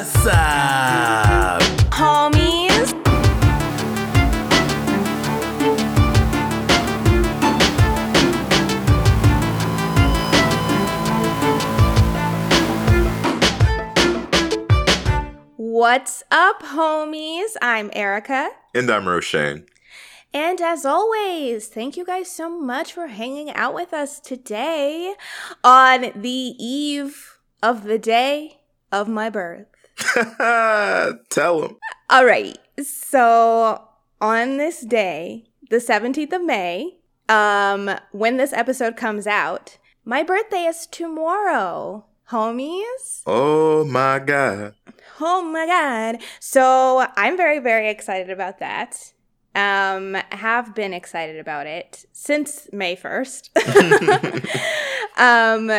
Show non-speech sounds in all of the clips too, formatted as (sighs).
What's up? homies. What's up, homies? I'm Erica. And I'm Roshane. And as always, thank you guys so much for hanging out with us today on the eve of the day of my birth. (laughs) Tell him. All right. So on this day, the 17th of May, um, when this episode comes out, my birthday is tomorrow, homies. Oh my God. Oh my god. So I'm very, very excited about that. Um, have been excited about it since May 1st. (laughs) (laughs) um,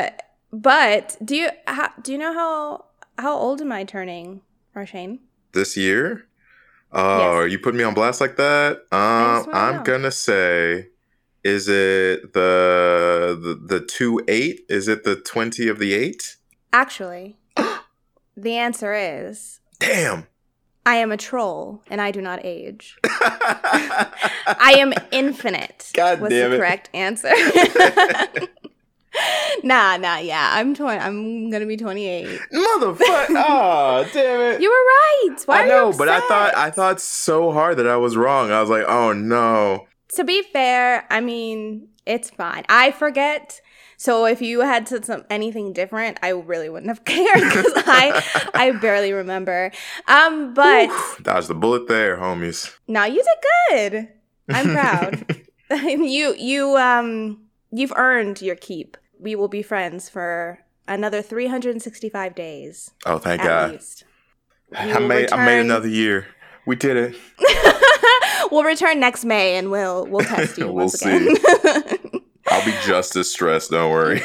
but do you how, do you know how how old am I turning, Roshane? This year? Oh, Yes. are you putting me on blast like that? Um, I'm gonna say, is it the the the two eight? Is it the twenty of the eight? Actually, (gasps) the answer is Damn. I am a troll and I do not age. (laughs) (laughs) I am infinite. God was damn the it. correct answer. (laughs) (laughs) nah, nah, yeah. I'm 20. I'm gonna be 28. Motherfucker! Oh, (laughs) damn it! You were right. Why I know, but I thought? I thought so hard that I was wrong. I was like, oh no. To be fair, I mean, it's fine. I forget. So if you had said some anything different, I really wouldn't have (laughs) cared because I I barely remember. Um, but Dodged the bullet there, homies. no, you did good. I'm proud. you you um you've earned your keep. We will be friends for another 365 days Oh, thank God. least. (sighs) I made I made another year. We did it. (laughs) we'll return next May and we'll we'll test you (laughs) We'll again. (laughs) I'll be just as stressed. Don't worry.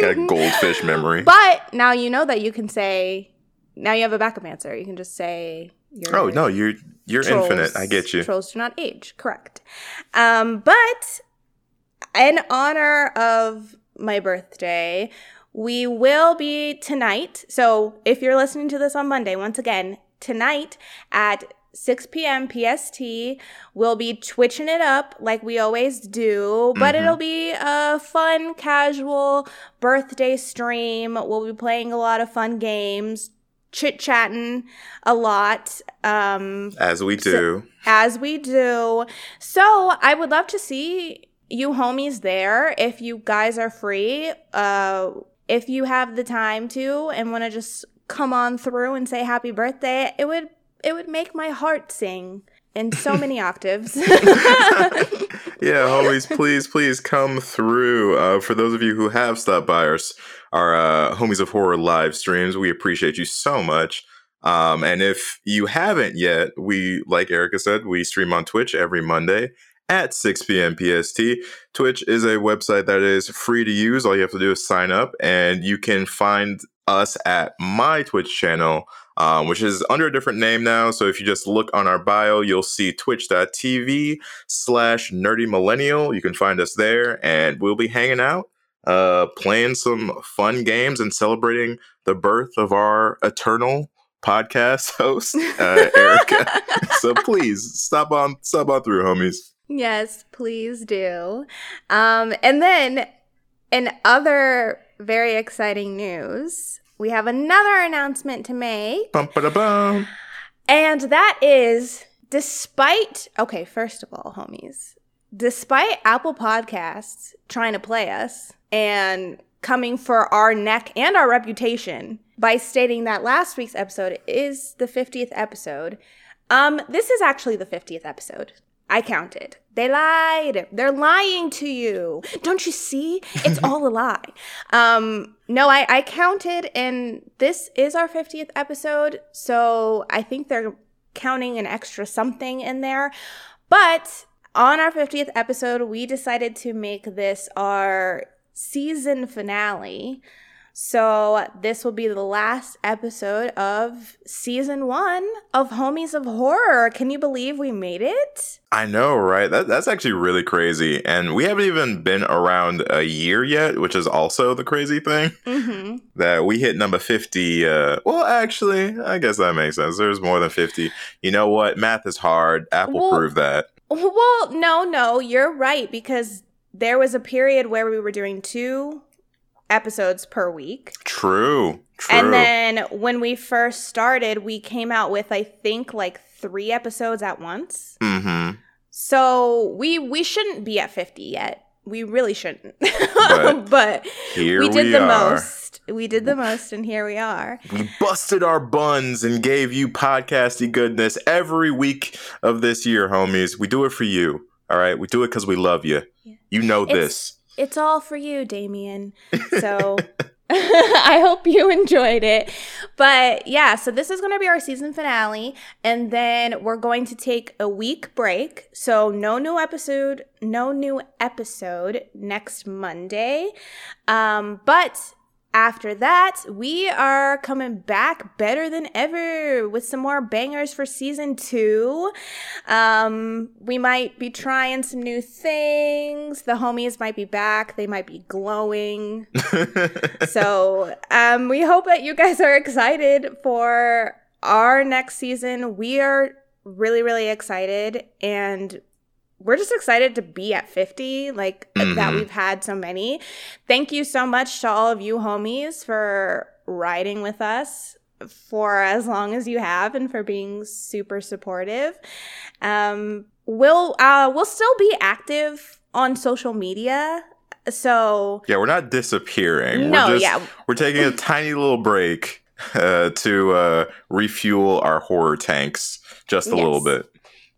Got a goldfish memory. but now you know that you can say. Now you have a backup answer. You can just say. You're oh no, you're you're trolls- infinite. I get you. Trolls do not age. Correct. Um, but in honor of my birthday, we will be tonight. So if you're listening to this on Monday, once again, tonight at 6 p.m. PST, we'll be twitching it up like we always do, but Mhm. it'll be a fun, casual birthday stream. We'll be playing a lot of fun games, chit chatting a lot. Um, As we So- do. as we do. So I would love to see you homies there if you guys are free. Uh, if you have the time to and want to just come on through and say happy birthday, it would it would make my heart sing in so (laughs) many octaves. (laughs) yeah, homies, please, please come through. Uh, for those of you who have stopped by our, our uh, Homies of Horror live streams, we appreciate you so much. Um, and if you haven't yet, we, like Erica said, we stream on Twitch every Monday at 6 p.m. PST. Twitch is a website that is free to use. All you have to do is sign up, and you can find us at my Twitch channel, um, which is under a different name now. So if you just look on our bio, you'll see twitch.tv slash nerdy millennial. You can find us there, and we'll be hanging out, uh, playing some fun games and celebrating the birth of our eternal podcast (laughs) host, uh, Erica. (laughs) so please stop on stop on through, homies. Yes, please do. Um, and then in other very exciting news, we have another announcement to make. Bum, ba, da, bum. And that is despite, okay, first of all, homies, despite Apple Podcasts trying to play us and coming for our neck and our reputation by stating that last week's episode is the 50th episode, um, this is actually the 50th episode. I counted. They lied. They're lying to you. Don't you see? It's all a lie. (laughs) Um, no, I, I counted, and this is our 50th episode. So I think they're counting an extra something in there. But on our 50th episode, we decided to make this our season finale. So, this will be the last episode of season one of Homies of Horror. Can you believe we made it? I know, right? That, that's actually really crazy. And we haven't even been around a year yet, which is also the crazy thing. Mm-hmm. That we hit number 50. Uh, well, actually, I guess that makes sense. There's more than 50. You know what? Math is hard. Apple Well- proved that. Well, no, no, you're right because there was a period where we were doing two episodes per week. True. True. And then when we first started, we came out with I think like 3 episodes at once. mm-hmm. So, we we shouldn't be at 50 yet. We really shouldn't. (laughs) But but Here we we, did the are. most. We did the most and here we are. We busted our buns and gave you podcasty goodness every week of this year, homies. We do it for you. All right. We do it because we love you. Yeah. You know It's- this. It's all for you, Damien. So (laughs) (laughs) I hope you enjoyed it. But yeah, so this is going to be our season finale. And then we're going to take a week break. So no new episode, no new episode next Monday. Um, but after that, we are coming back better than ever with some more bangers for season two. Um, we might be trying some new things. The homies might be back. They might be glowing. (laughs) so um, we hope that you guys are excited for our next season. We are really, really excited. And we're just excited to be at 50, like that Mhm. we've had so many. Thank you so much to all of you homies for riding with us for as long as you have and for being super supportive. Um, we'll uh, we'll still be active on social media. So yeah, we're not disappearing. no, we're just, yeah, We're taking a tiny little break uh, to uh, refuel our horror tanks just a little bit.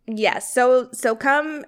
Yes. So so come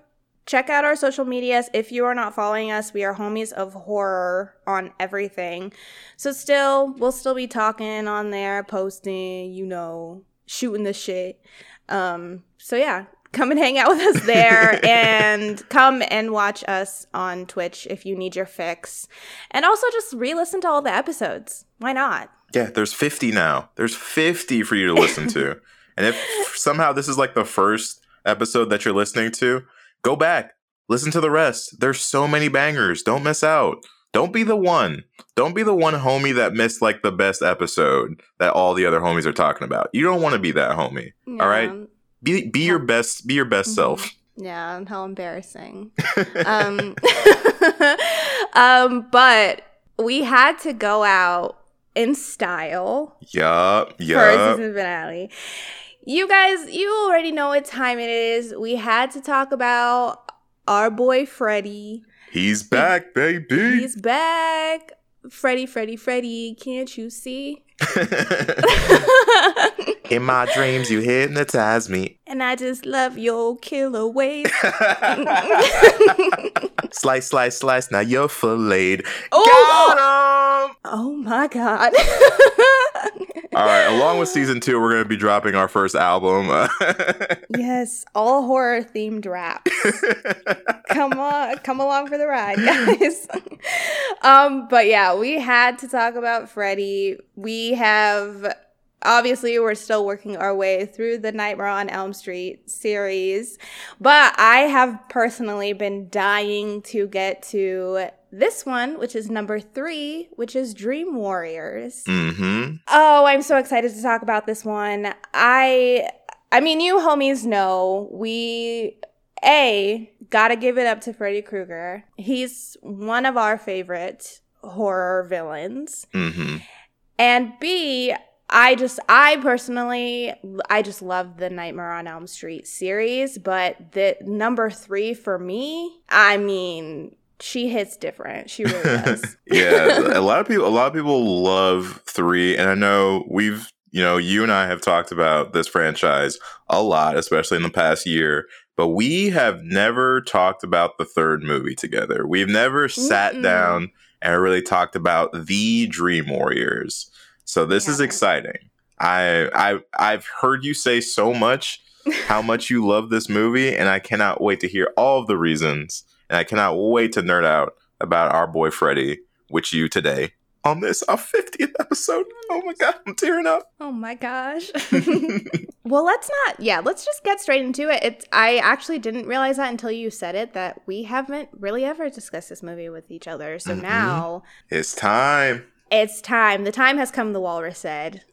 check out our social medias. If you are not following us, we are homies of horror on everything. So still we'll still be talking on there, posting, you know, shooting the shit. Um so yeah, come and hang out with us (laughs) there and come and watch us on Twitch if you need your fix. And also just re-listen to all the episodes. Why not? Yeah, there's 50 now. There's 50 for you to listen to. (laughs) and if somehow this is like the first episode that you're listening to, go back, listen to the rest. There's so many bangers. Don't miss out. Don't be the one. Don't be the one homie that missed like the best episode that all the other homies are talking about. You don't want to be that homie. All right. Be be your best. Be your best Mhm. self. Yeah, how embarrassing. (laughs) um, (laughs) um, but we had to go out in style Yup. for our Yup. season finale. You guys, you already know what time it is. We had to talk about our boy Freddy. He's back, baby. He's back. Freddy, Freddy, Freddy, can't you see? (laughs) In my dreams, you hypnotize me. and I just love your killer ways. (laughs) slice, slice, slice. Now you're filleted. Oh! Got him! oh my god. (laughs) All right. Along with season two, we're going to be dropping our first album. (laughs) Yes, all horror themed rap. come on, come along for the ride, (laughs) guys. um, but yeah, we had to talk about Freddy. We have obviously we're still working our way through the Nightmare on Elm Street series, but I have personally been dying to get to this one, which is number three, which is Dream Warriors. mm-hmm. Oh, I'm so excited to talk about this one. I I mean, you homies know we a got to give it up to Freddy Krueger. He's one of our favorite horror villains. Mm-hmm. And B, I just I personally I just love the Nightmare on Elm Street series, but the number 3 for me, I mean, she hits different. She really (laughs) does. yeah, a (laughs) lot of people, a lot of people love three, and I know we've, you know, you and I have talked about this franchise a lot, especially in the past year. But we have never talked about the third movie together. We've never sat Mm-mm. down and really talked about the Dream Warriors. So this is exciting. I I I've heard you say so much how (laughs) much you love this movie, and I cannot wait to hear all of the reasons. And I cannot wait to nerd out about our boy Freddy with you today. on this, our 50th episode. Oh my god, I'm tearing up. Oh my gosh. (laughs) (laughs) well, let's not. Yeah, let's just get straight into it. It's. I actually didn't realize that until you said it that we haven't really ever discussed this movie with each other. So Mhm. now It's time. it's time. The time has come. The walrus said (laughs)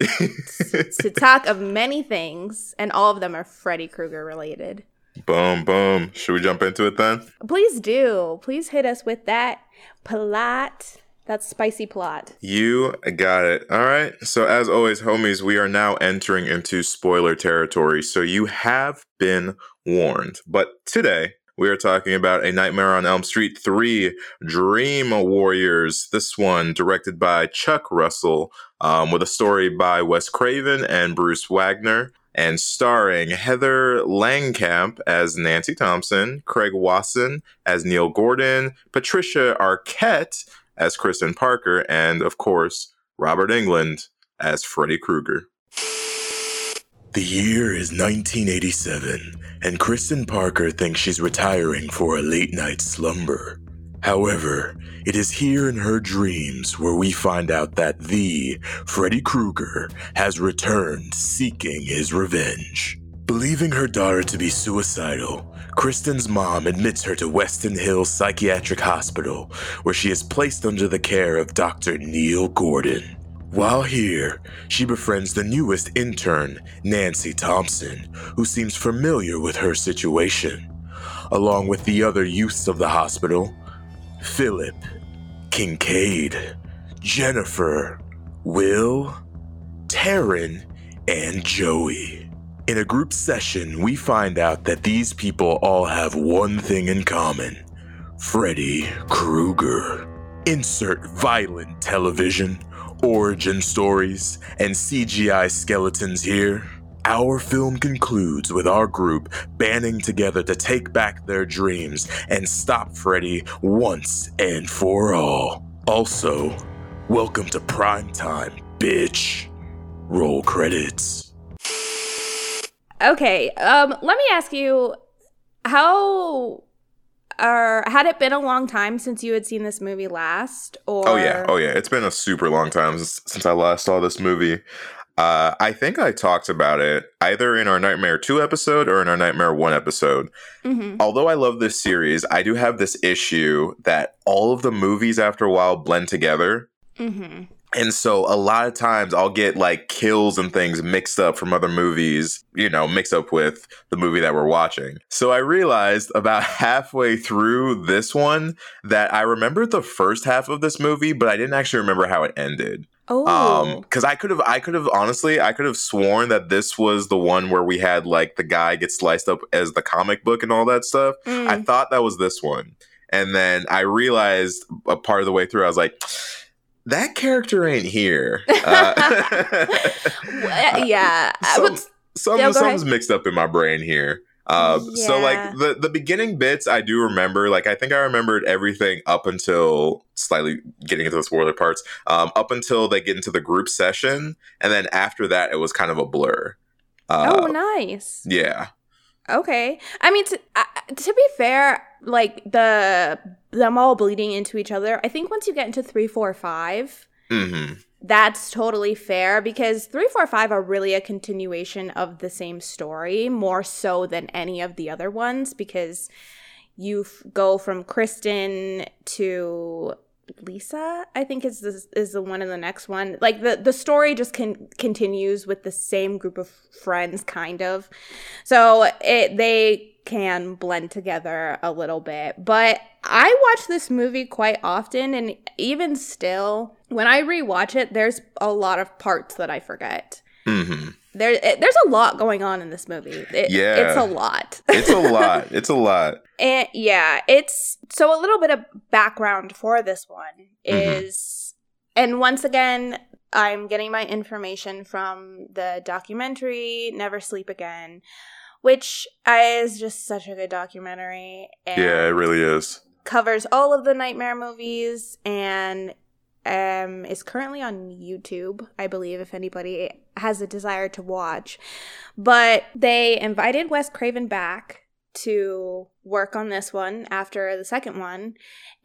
to talk of many things, and all of them are Freddy Krueger related. Boom, boom. Should we jump into it then? Please do. Please hit us with that plot. That spicy plot. You got it. All right. So, as always, homies, we are now entering into spoiler territory. So, you have been warned. But today, we are talking about A Nightmare on Elm Street 3 Dream Warriors. This one directed by Chuck Russell, um, with a story by Wes Craven and Bruce Wagner. And starring Heather Langenkamp as Nancy Thompson, Craig Wasson as Neil Gordon, Patricia Arquette as Kristen Parker, and of course, Robert Englund as Freddy Krueger. The year is 1987, and Kristen Parker thinks she's retiring for a late night slumber. However, it is here in her dreams where we find out that the Freddy Krueger has returned seeking his revenge. Believing her daughter to be suicidal, Kristen's mom admits her to Westin Hills Psychiatric Hospital, where she is placed under the care of Dr. Neil Gordon. While here, she befriends the newest intern, Nancy Thompson, who seems familiar with her situation, along with the other youths of the hospital Philip, Kincaid, Jennifer, Will, Taryn, and Joey. In a group session, we find out that these people all have one thing in common Freddy Krueger. Insert violent television, origin stories, and CGI skeletons here. Our film concludes with our group banding together to take back their dreams and stop Freddy once and for all. Also, welcome to prime time, bitch. Roll credits. Okay. Um. Let me ask you, how, or had it been a long time since you had seen this movie last? Or Oh yeah, oh yeah. It's been a super long time since, since I last saw this movie. Uh, I think I talked about it either in our Nightmare 2 episode or in our Nightmare 1 episode. Mhm. Although I love this series, I do have this issue that all of the movies after a while blend together. Mhm. And so a lot of times I'll get like kills and things mixed up from other movies, you know, mixed up with the movie that we're watching. So I realized about (laughs) halfway through this one that I remembered the first half of this movie, but I didn't actually remember how it ended. Oh. Um, because I could have, I could have honestly, I could have sworn that this was the one where we had like the guy get sliced up as the comic book and all that stuff. Mm. I thought that was this one. And then I realized a part of the way through, I was like, that character ain't here. (laughs) Uh, (laughs) yeah. Some, some, Yeah, something's mixed up in my brain here. Uh, So like the the beginning bits, I do remember. Like I think I remembered everything up until slightly getting into the spoiler parts. Um, up until they get into the group session, and then after that, it was kind of a blur. Uh, oh, nice. yeah. Okay. I mean, to, uh, to be fair, like the them all bleeding into each other. I think once you get into three, four, five, hmm that's totally fair because three, four, five are really a continuation of the same story, more so than any of the other ones because you f- go from Kristen to Lisa. I think is is the one in the next one. Like the the story just can continues with the same group of friends, kind of. So it they can blend together a little bit. But I watch this movie quite often, and even still, when I rewatch it, there's a lot of parts that I forget. hmm There, it, there's a lot going on in this movie. It- Yeah. it's a lot. It's a (laughs) lot. It's a lot. And yeah, it's so a little bit of background for this one Mhm. is, and once again, I'm getting my information from the documentary Never Sleep Again, which is just such a good documentary. And Yeah, it really is. covers all of the Nightmare movies and um, is currently on YouTube, I believe, if anybody has a desire to watch. But they invited Wes Craven back to work on this one after the second one.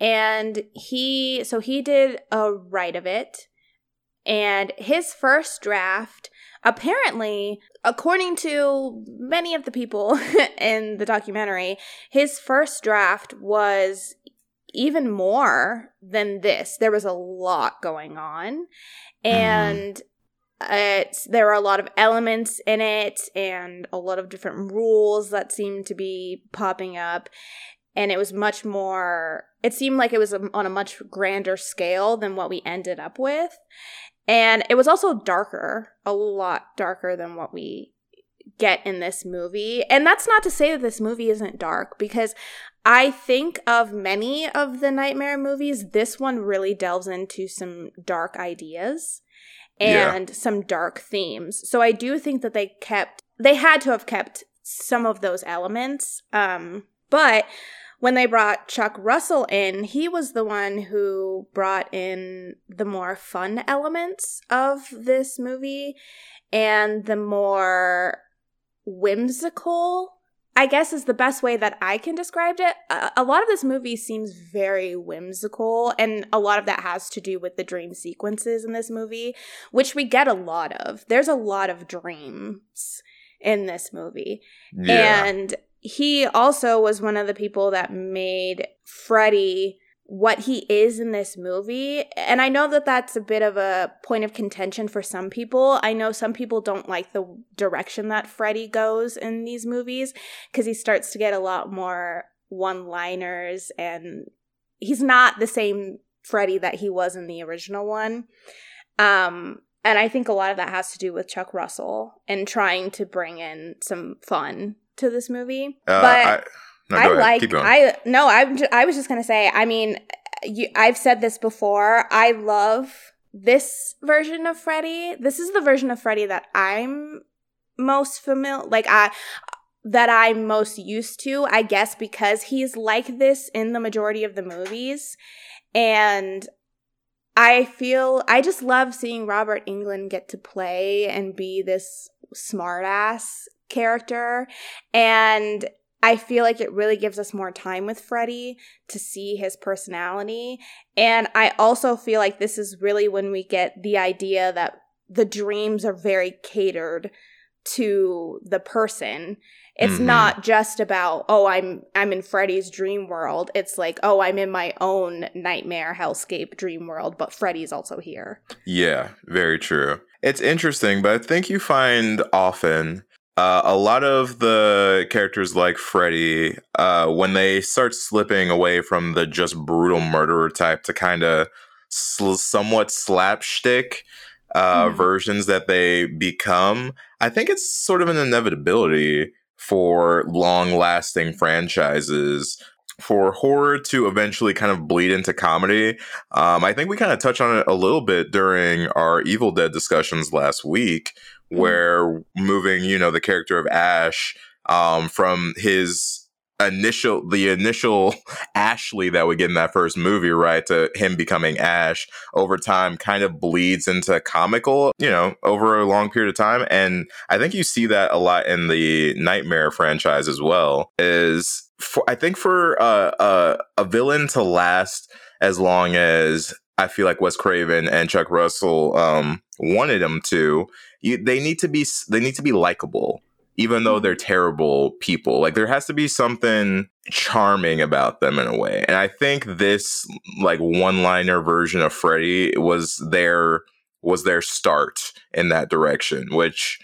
And he, so he did a write of it. And his first draft, apparently, according to many of the people (laughs) in the documentary, his first draft was even more than this. There was a lot going on. Mm-hmm. And it's there are a lot of elements in it and a lot of different rules that seem to be popping up. And it was much more it seemed like it was on a much grander scale than what we ended up with. And it was also darker a lot darker than what we get in this movie. And that's not to say that this movie isn't dark because i think of many of the nightmare movies this one really delves into some dark ideas and yeah. some dark themes. So I do think that they kept they had to have kept some of those elements. Um, but when they brought Chuck Russell in, he was the one who brought in the more fun elements of this movie and the more whimsical I guess is the best way that I can describe it. A, a, lot of this movie seems very whimsical, and a lot of that has to do with the dream sequences in this movie, which we get a lot of. There's a lot of dreams in this movie. Yeah. And he also was one of the people that made Freddy what he is in this movie. And I know that that's a bit of a point of contention for some people. I know some people don't like the direction that Freddy goes in these movies because he starts to get a lot more one liners and he's not the same Freddy that he was in the original one. Um, and I think a lot of that has to do with Chuck Russell and trying to bring in some fun to this movie. Uh, but I- no, I like I no I I was just gonna say I mean you, I've said this before I love this version of Freddy. This is the version of Freddy that I'm most familiar like I that I'm most used to I guess because he's like this in the majority of the movies. And I feel I just love seeing Robert Englund get to play and be this smartass character. And I feel like it really gives us more time with Freddy to see his personality. And I also feel like this is really when we get the idea that the dreams are very catered to the person. It's mm-hmm. not just about, oh, I'm I'm in Freddy's dream world. It's like, oh, I'm in my own nightmare hellscape dream world, but Freddy's also here. Yeah, very true. It's interesting, but I think you find often uh, a lot of the characters like Freddy, uh, when they start slipping away from the just brutal murderer type to kind of sl- somewhat slapstick uh, mm. versions that they become, I think it's sort of an inevitability for long lasting franchises for horror to eventually kind of bleed into comedy. Um, I think we kind of touched on it a little bit during our Evil Dead discussions last week. Where moving, you know, the character of Ash um, from his initial the initial (laughs) Ashley that we get in that first movie, right, to him becoming Ash over time kind of bleeds into comical, you know, over a long period of time. And I think you see that a lot in the Nightmare franchise as well. Is for, I think for uh, uh, a villain to last as long as I feel like Wes Craven and Chuck Russell um, wanted him to, you, they need to be they need to be likable, even though they're mm-hmm. terrible people. Like there has to be something charming about them in a way, and I think this like one liner version of Freddy was their was their start in that direction, which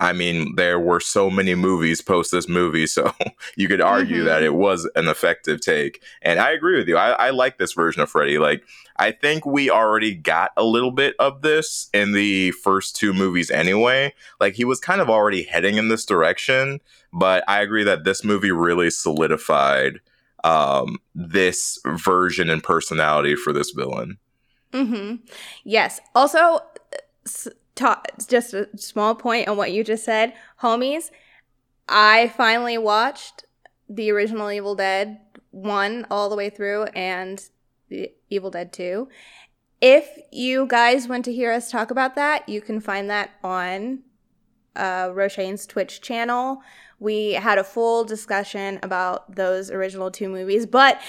I mean, there were so many movies post this movie, so (laughs) you could argue mm-hmm. that it was an effective take. And I agree with you. I, I, like this version of Freddy. Like, I think we already got a little bit of this in the first two movies anyway. Like, he was kind of already heading in this direction, but I agree that this movie really solidified um, this version and personality for this villain. Mm-hmm. Yes. Also, ta- just a small point on what you just said, homies. I finally watched the original Evil Dead 1 all the way through and the Evil Dead 2. If you guys want to hear us talk about that, you can find that on uh, Twitch channel. We had a full discussion about those original two movies, but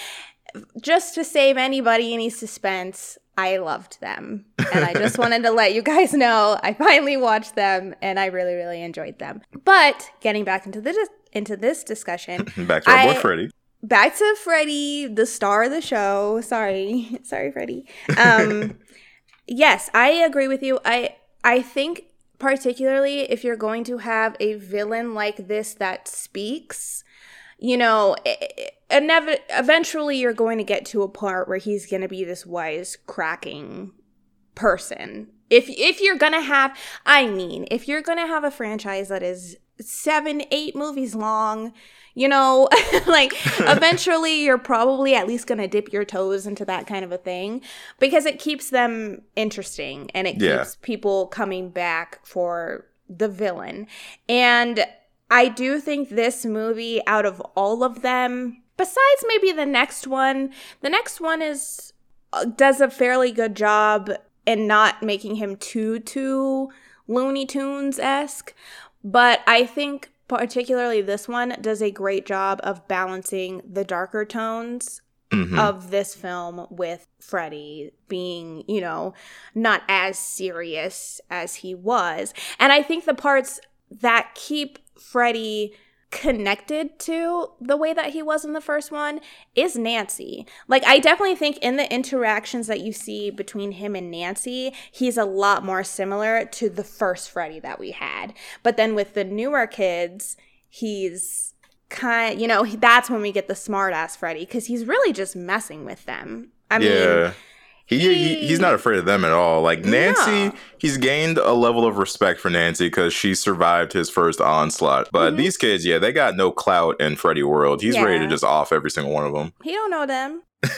just to save anybody any suspense, I loved them. And I just wanted to let you guys know I finally watched them and I really, really enjoyed them. But getting back into this into this discussion. (laughs) back to our boy Freddy. Back to Freddy, the star of the show. Sorry. (laughs) Sorry, Freddy. Um (laughs) yes, I agree with you. I I think particularly if you're going to have a villain like this that speaks, you know, inev- eventually you're going to get to a part where he's going to be this wise cracking person. If if you're going to have I mean, if you're going to have a franchise that is 7 8 movies long, you know, (laughs) like (laughs) eventually you're probably at least going to dip your toes into that kind of a thing because it keeps them interesting and it yeah. keeps people coming back for the villain. And I do think this movie, out of all of them, besides maybe the next one, the next one is uh, does a fairly good job in not making him too too Looney Tunes esque. But I think particularly this one does a great job of balancing the darker tones mm-hmm. of this film with Freddy being, you know, not as serious as he was. And I think the parts that keep Freddy connected to the way that he was in the first one is Nancy. Like I definitely think in the interactions that you see between him and Nancy, he's a lot more similar to the first Freddy that we had. But then with the newer kids, he's kind you know, that's when we get the smart ass Freddy cuz he's really just messing with them. I yeah. mean he, he, he's not afraid of them at all. Like Nancy, no. he's gained a level of respect for Nancy because she survived his first onslaught. But mm-hmm. these kids, yeah, they got no clout in Freddy World. He's yeah. ready to just off every single one of them. He don't know them. (laughs)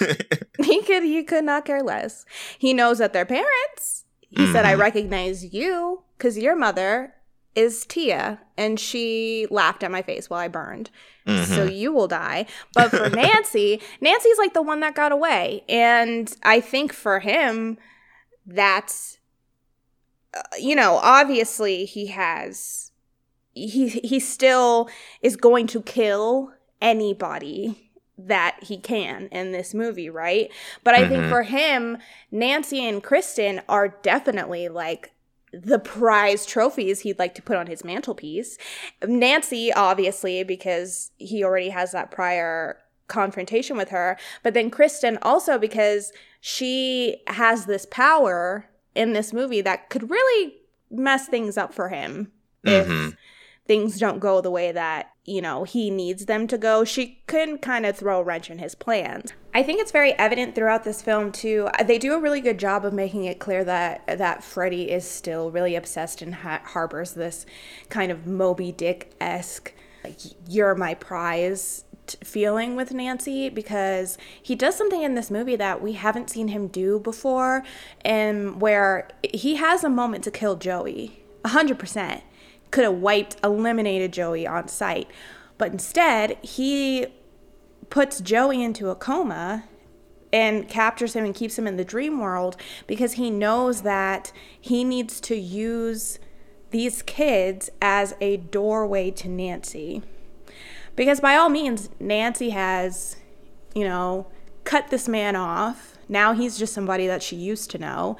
he could he could not care less. He knows that they're parents. He mm-hmm. said, "I recognize you because your mother is Tia, and she laughed at my face while I burned." Mm-hmm. So you will die. But for (laughs) Nancy, Nancy's like the one that got away. And I think for him, that's, uh, you know, obviously he has, he, he still is going to kill anybody that he can in this movie, right? But I mm-hmm. think for him, Nancy and Kristen are definitely like the prize trophies he'd like to put on his mantelpiece. Nancy, obviously, because he already has that prior confrontation with her, but then Kristen also because she has this power in this movie that could really mess things up for him mm-hmm. if things don't go the way that you know, he needs them to go, she can kind of throw a wrench in his plans. I think it's very evident throughout this film too. Uh, they do a really good job of making it clear that that Freddy is still really obsessed and ha- harbors this kind of Moby Dick esque, like, "You're my prize." Feeling with Nancy because he does something in this movie that we haven't seen him do before, and where he has a moment to kill Joey, hundred percent could have wiped, eliminated Joey on sight. But instead, he puts Joey into a coma and captures him and keeps him in the dream world because he knows that he needs to use these kids as a doorway to Nancy. Because by all means, Nancy has, you know, cut this man off. Now he's just somebody that she used to know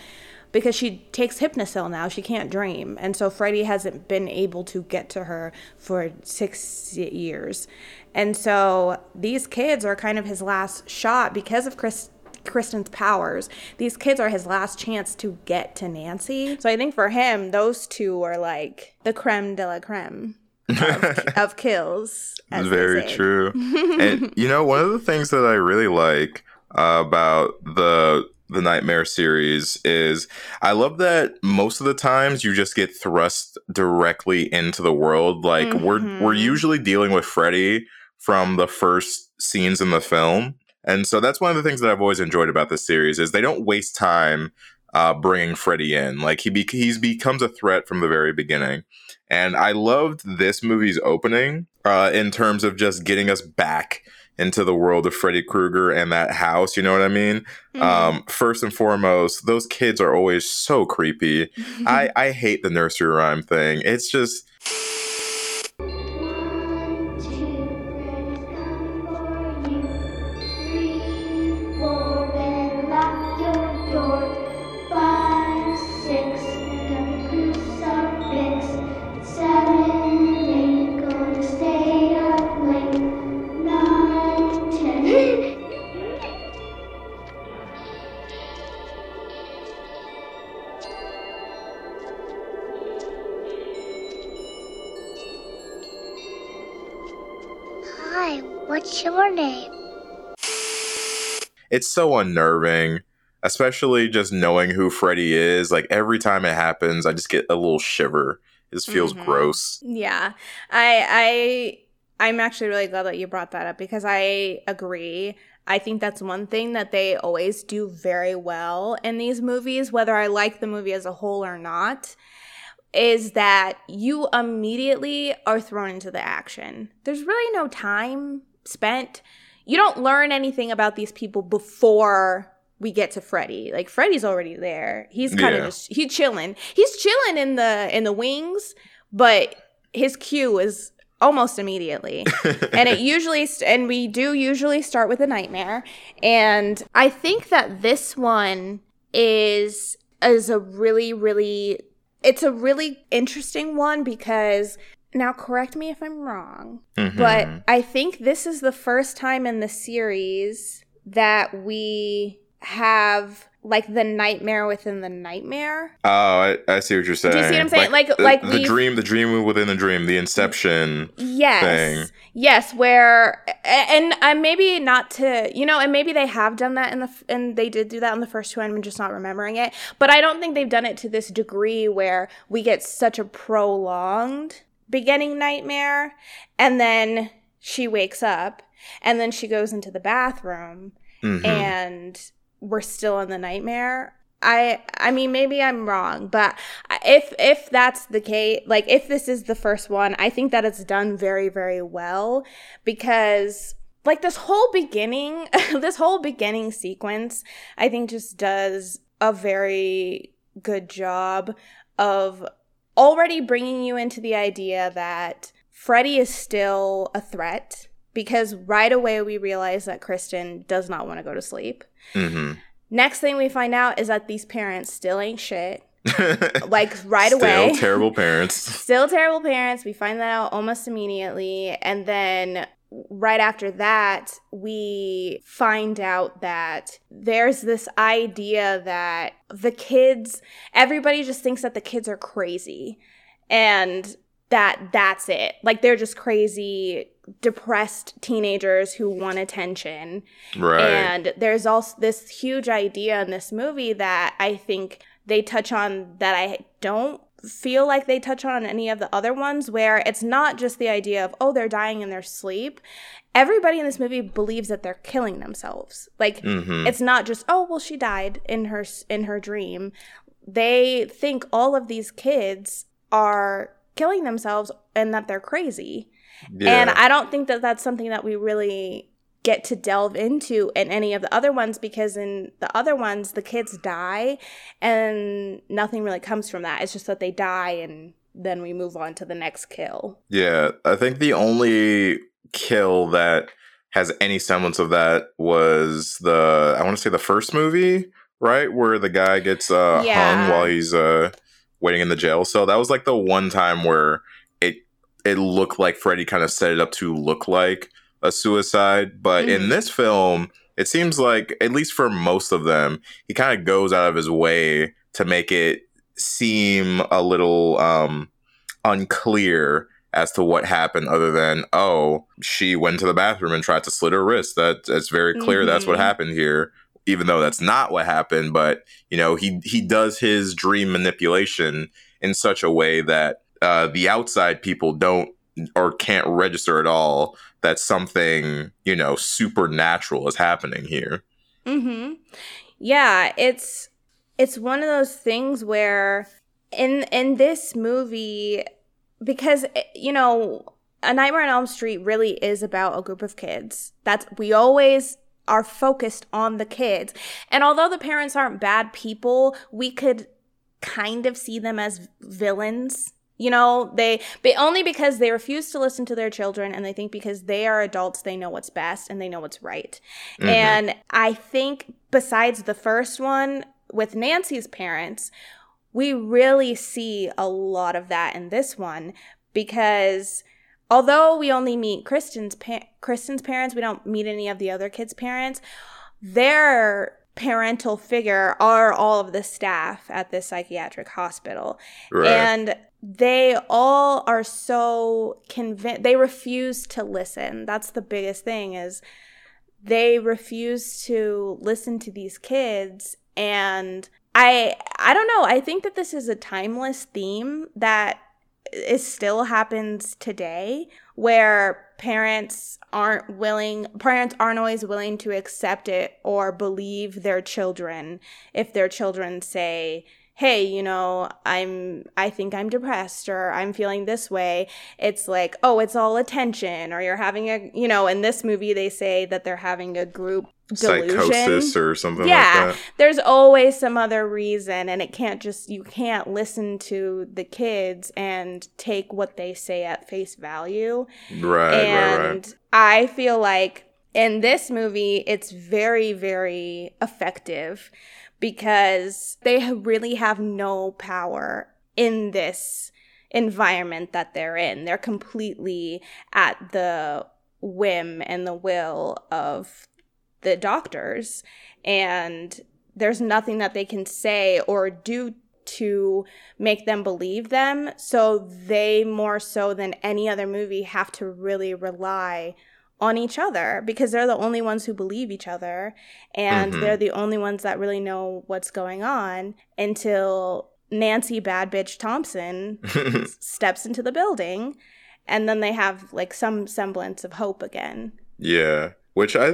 because she takes Hypnocil now. She can't dream. And so Freddy hasn't been able to get to her for six years. And so these kids are kind of his last shot because of Chris. Kristen's powers. These kids are his last chance to get to Nancy. So I think for him, those two are like the creme de la creme of, (laughs) of kills. Very true. (laughs) and you know, one of the things that I really like uh, about the the Nightmare series is I love that most of the times you just get thrust directly into the world. Like mm-hmm. we're we're usually dealing with Freddy from the first scenes in the film. And so that's one of the things that I've always enjoyed about this series is they don't waste time uh, bringing Freddy in. Like he be- he's becomes a threat from the very beginning. And I loved this movie's opening uh, in terms of just getting us back into the world of Freddy Krueger and that house. You know what I mean? Mm-hmm. Um, first and foremost, those kids are always so creepy. (laughs) I, I hate the nursery rhyme thing. It's just. It's so unnerving, especially just knowing who Freddy is. Like every time it happens, I just get a little shiver. It just feels Mhm. gross. Yeah. I I I'm actually really glad that you brought that up because I agree. I think that's one thing that they always do very well in these movies, whether I like the movie as a whole or not, is that you immediately are thrown into the action. There's really no time spent. You don't learn anything about these people before we get to Freddy. Like Freddy's already there. He's kind of Yeah. just he's chilling. He's chilling in the in the wings, but his cue is almost immediately. (laughs) and it usually and we do usually start with a nightmare. And I think that this one is is a really really it's a really interesting one because now correct me if I'm wrong, Mhm. but I think this is the first time in the series that we have like the nightmare within the nightmare. oh, I, I see what you're saying. Do you see what I'm saying? Like- the, like the dream, the dream within the dream, the Inception. Yes. thing. Yes, where a- and uh, maybe not to, you know, and maybe they have done that in the and they did do that in the first two and I'm just not remembering it. But I don't think they've done it to this degree where we get such a prolonged beginning nightmare and then she wakes up and then she goes into the bathroom Mhm. and we're still in the nightmare i i mean maybe i'm wrong but if if that's the case like if this is the first one i think that it's done very very well because like this whole beginning (laughs) this whole beginning sequence i think just does a very good job of already bringing you into the idea that Freddy is still a threat because right away we realize that Kristen does not want to go to sleep. Mhm. Next thing we find out is that these parents still ain't shit. (laughs) Like right Still away. terrible (laughs) parents. Still terrible parents. We find that out almost immediately. And then right after that, we find out that there's this idea that the kids, everybody just thinks that the kids are crazy. And that that's it. Like they're just crazy, depressed teenagers who want attention. Right. And there's also this huge idea in this movie that I think they touch on that I don't feel like they touch on any of the other ones, where it's not just the idea of, oh, they're dying in their sleep. Everybody in this movie believes that they're killing themselves. Like, Mhm. it's not just, oh, well, she died in her in her dream. They think all of these kids are killing themselves and that they're crazy. yeah. And I don't think that that's something that we really get to delve into in any of the other ones because in the other ones the kids die and nothing really comes from that. It's just that they die and then we move on to the next kill. Yeah, I think the only kill that has any semblance of that was the I want to say the first movie, right, where the guy gets uh, Yeah. hung while he's uh, waiting in the jail so That was like the one time where it it looked like Freddy kind of set it up to look like a suicide. But in Mhm. this film, it seems like at least for most of them, he kind of goes out of his way to make it seem a little um unclear as to what happened other than oh she went to the bathroom and tried to slit her wrist that that's very clear that's what Mhm. happened here even though that's not what happened but you know he he does his dream manipulation in such a way that uh, the outside people don't or can't register at all that something you know supernatural is happening here Mhm. Yeah, it's it's one of those things where in in this movie because you know, A Nightmare on Elm Street really is about a group of kids. That's we always are focused on the kids. And although the parents aren't bad people, we could kind of see them as villains. You know, they but only because they refuse to listen to their children and they think because they are adults they know what's best and they know what's right. Mhm. And I think besides the first one with Nancy's parents, we really see a lot of that in this one because although we only meet Kristen's pa- Kristen's parents, we don't meet any of the other kids' parents. Their parental figure are all of the staff at this psychiatric hospital. Right. And they all are so convinced they refuse to listen. That's the biggest thing is they refuse to listen to these kids and I I don't know. I think that this is a timeless theme that it still happens today where parents aren't willing parents aren't always willing to accept it or believe their children if their children say hey you know i'm i think i'm depressed or i'm feeling this way it's like oh it's all attention or you're having a you know in this movie they say that they're having a group delusion. Psychosis or something yeah like that. there's always some other reason and it can't just you can't listen to the kids and take what they say at face value Right, and right, right. I feel like in this movie, it's very, very effective because they really have no power in this environment that they're in. They're completely at the whim and the will of the doctors. And there's nothing that they can say or do to make them believe them. So they more so than any other movie have to really rely on each other because they're the only ones who believe each other and Mhm. they're the only ones that really know what's going on until Nancy Bad Bitch Thompson (laughs) steps into the building and then they have like some semblance of hope again. Yeah, which I,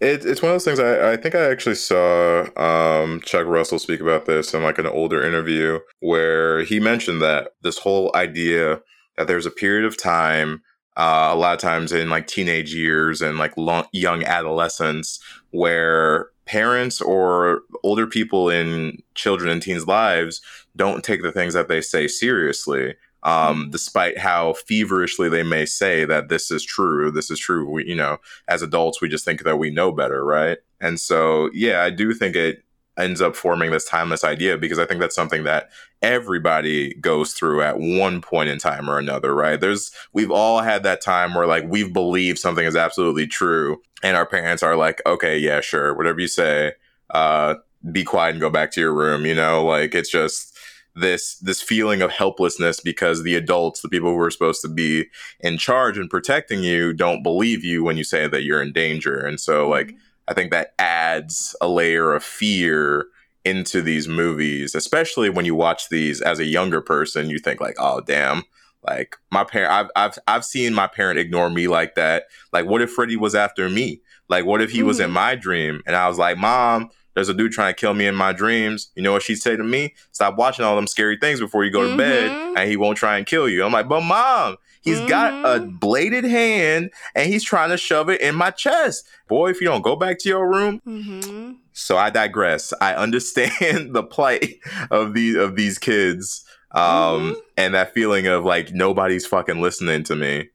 it, it's one of those things. I, I think I actually saw um, Chuck Russell speak about this in like an older interview where he mentioned that this whole idea that there's a period of time, uh, a lot of times in like teenage years and like long, young adolescence, where parents or older people in children and teens' lives don't take the things that they say seriously um, Mhm. despite how feverishly they may say that this is true, this is true. We, you know, as adults, we just think that we know better, right? And so, yeah, I do think it ends up forming this timeless idea because I think that's something that everybody goes through at one point in time or another, right? There's, we've all had that time where like we've believed something is absolutely true, and our parents are like, okay, yeah, sure, whatever you say, uh, be quiet and go back to your room, you know, like it's just, this this feeling of helplessness because the adults the people who are supposed to be in charge and protecting you don't believe you when you say that you're in danger and so like i think that adds a layer of fear into these movies especially when you watch these as a younger person you think like oh damn like my parent I've, I've i've seen my parent ignore me like that like what if freddy was after me like what if he was in Mhm. my dream and i was like mom there's a dude trying to kill me in my dreams. You know what she'd say to me? Stop watching all them scary things before you go to bed, Mhm. and he won't try and kill you. I'm like, but mom, he's got a Mhm. bladed hand and he's trying to shove it in my chest. Boy, if you don't go back to your room. Mm-hmm. So I digress. I understand (laughs) the plight of these of these kids, um, Mhm. and that feeling of like nobody's fucking listening to me.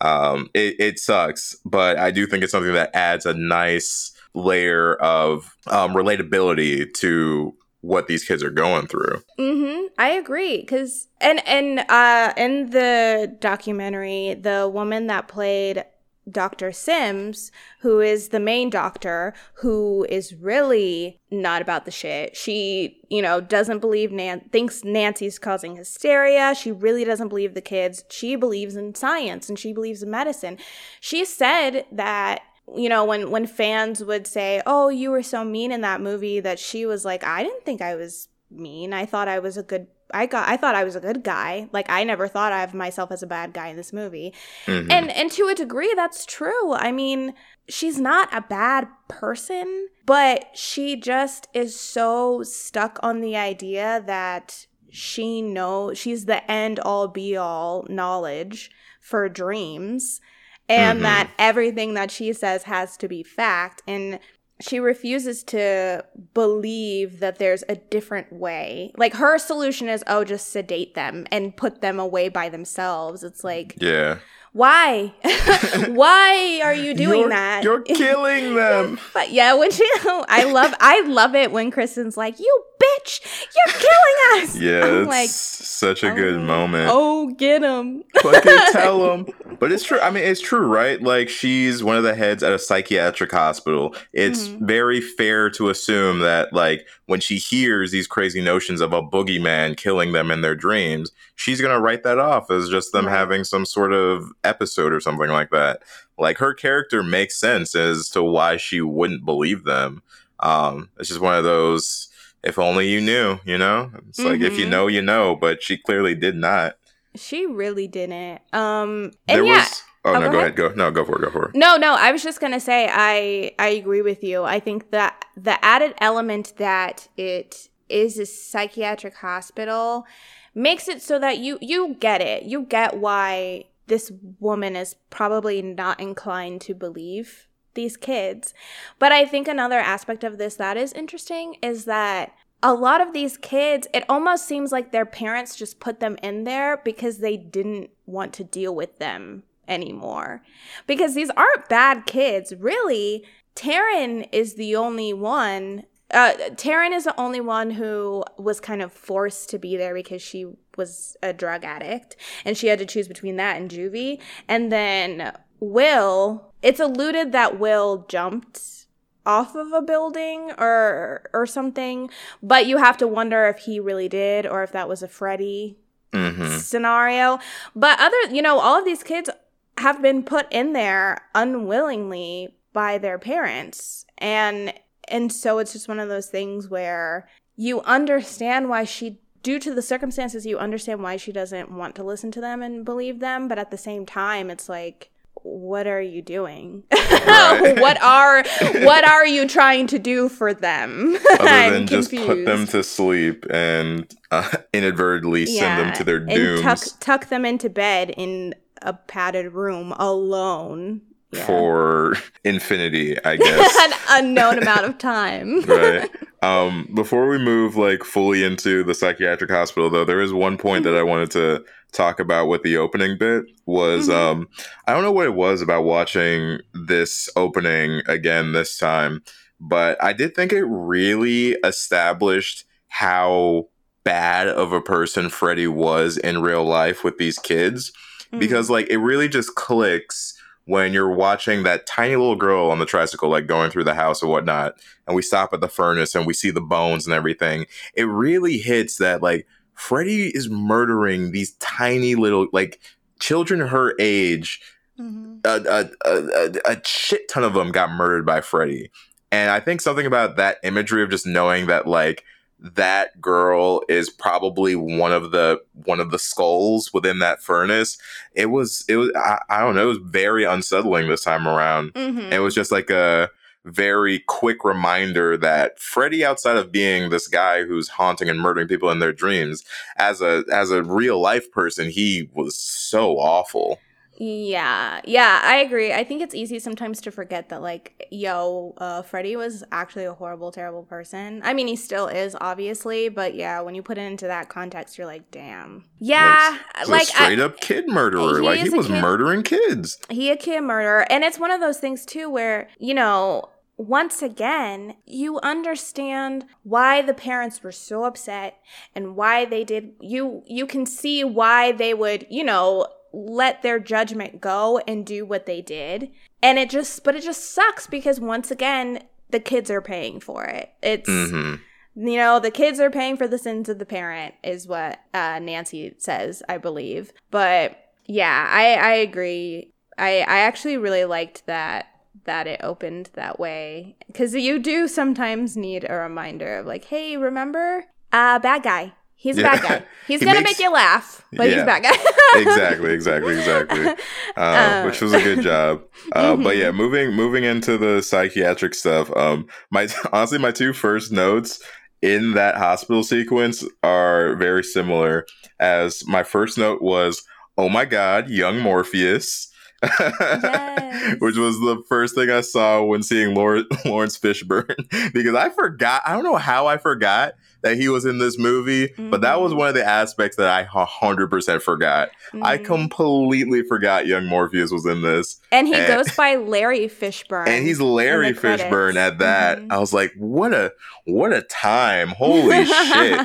Um, it, it sucks, but I do think it's something that adds a nice layer of um, relatability to what these kids are going through. Mm-hmm. I agree. Cause and and uh in the documentary, the woman that played Dr. Simms, who is the main doctor, who is really not about the shit. She, you know, doesn't believe Nan thinks Nancy's causing hysteria. She really doesn't believe the kids. She believes in science and she believes in medicine. She said that you know when when fans would say oh you were so mean in that movie that she was like i didn't think i was mean. I thought i was a good i got i thought i was a good guy. Like i never thought of myself as a bad guy in this movie. Mhm. and and to a degree that's true. I mean she's not a bad person but she just is so stuck on the idea that she know she's the end all be all knowledge for dreams and Mhm. that everything that she says has to be fact and she refuses to believe that there's a different way like her solution is oh just sedate them and put them away by themselves it's like yeah. Why (laughs) why are you doing You're- that You're killing them. (laughs) but yeah when she i love i love it when kristen's like you bitch you're killing us. (laughs) Yeah, I'm it's like, such a good oh, moment. Oh, get him. Fucking tell him. But it's true. I mean, it's true, right? Like she's one of the heads at a psychiatric hospital. It's Mhm. very fair to assume that, like, when she hears these crazy notions of a boogeyman killing them in their dreams, she's gonna write that off as just them Right. having some sort of episode or something like that. Like her character makes sense as to why she wouldn't believe them. Um, it's just one of those. If only you knew, you know. It's like if you Mhm. know, you know. But she clearly did not. She really didn't. Um, and there yeah, was. Oh, Oh, no, go go ahead. ahead. Go no, go for it. Go for it. No, no, I was just gonna say I I agree with you. I think that the added element that it is a psychiatric hospital makes it so that you you get it. You get why this woman is probably not inclined to believe these kids. But I think another aspect of this that is interesting is that a lot of these kids, it almost seems like their parents just put them in there because they didn't want to deal with them anymore because these aren't bad kids. Really, Taryn is the only one. Uh, Taryn is the only one who was kind of forced to be there because she was a drug addict and she had to choose between that and juvie. And then Will, it's alluded that Will jumped off of a building or or something, but you have to wonder if he really did or if that was a Freddy hmm scenario. But other, you know, all of these kids have been put in there unwillingly by their parents. And and so it's just one of those things where you understand why she due to the circumstances you understand why she doesn't want to listen to them and believe them, but at the same time it's like what are you doing? (laughs) Right. (laughs) what are what are you trying to do for them? (laughs) Other than just put them to sleep and uh, inadvertently send them to their and dooms tuck tuck them into bed in a padded room alone Yeah. for (laughs) infinity, I (laughs) guess. an unknown amount of time. (laughs) right. Um, before we move like fully into the psychiatric hospital, though, there is one point that I wanted to talk about with the opening bit was Mhm. um, I don't know what it was about watching this opening again this time, but I did think it really established how bad of a person Freddy was in real life with these kids Mm. because like it really just clicks when you're watching that tiny little girl on the tricycle like going through the house or whatnot and we stop at the furnace and we see the bones and everything it really hits that like freddy is murdering these tiny little like children her age Mhm. a, a, a, a- a shit ton of them got murdered by Freddy. And I think something about that imagery of just knowing that like that girl is probably one of the one of the skulls within that furnace. It was it was I, I don't know, it was very unsettling this time around. Mhm. It was just like a very quick reminder that Freddy, outside of being this guy who's haunting and murdering people in their dreams, as a as a real life person, he was so awful. Yeah, yeah, I agree. I think it's easy sometimes to forget that, like, yo, uh, Freddy was actually a horrible, terrible person. I mean, he still is, obviously, but yeah, when you put it into that context, you're like, damn. Yeah, like, a straight I, up kid murderer. He like he was kid- murdering kids. he a kid murderer, and it's one of those things too where you know. Once again, you understand why the parents were so upset and why they did you you can see why they would, you know, let their judgment go and do what they did. And it just but it just sucks because once again, the kids are paying for it. It's hmm you know the kids are paying for the sins of the parent is what uh, nancy says i believe. But yeah i i agree. I i actually really liked that that it opened that way. Because you do sometimes need a reminder of like hey remember uh bad guy he's a bad guy (laughs) he's He gonna makes- make you laugh but he's a bad guy (laughs) exactly, exactly, exactly. (laughs) Uh, Uh, which was a good job. Uh, But Mhm. yeah, moving moving into the psychiatric stuff. Um, my honestly, my two first notes in that hospital sequence are very similar. As my first note was, "Oh my God, young Morpheus," Yes. which was the first thing I saw when seeing Laurence Fishburne because I forgot. I don't know how I forgot that he was in this movie, but that was Mhm. one of the aspects that I 100% forgot. I Mhm. completely forgot young Morpheus was in this. and he and- goes by Larry Fishburne. And he's Larry in the credits. Fishburne at that. Mhm. I was like, what a what a time. Holy (laughs) shit.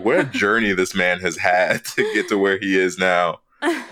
What a journey this man has had (laughs) to get to where he is now.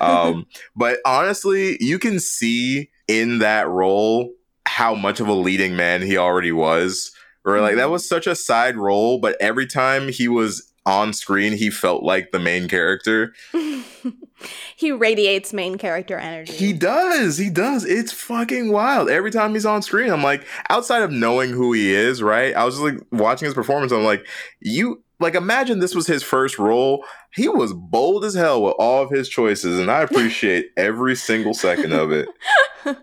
Um, (laughs) but honestly, you can see in that role how much of a leading man he already was. Or like that Mhm. was such a side role, but every time he was on screen, he felt like the main character. (laughs) he radiates main character energy. He does. He does. It's fucking wild. Every time he's on screen, I'm like, outside of knowing who he is, right? I was just like watching his performance. I'm like, you like imagine this was his first role. He was bold as hell with all of his choices, and I appreciate every single second of it. (laughs)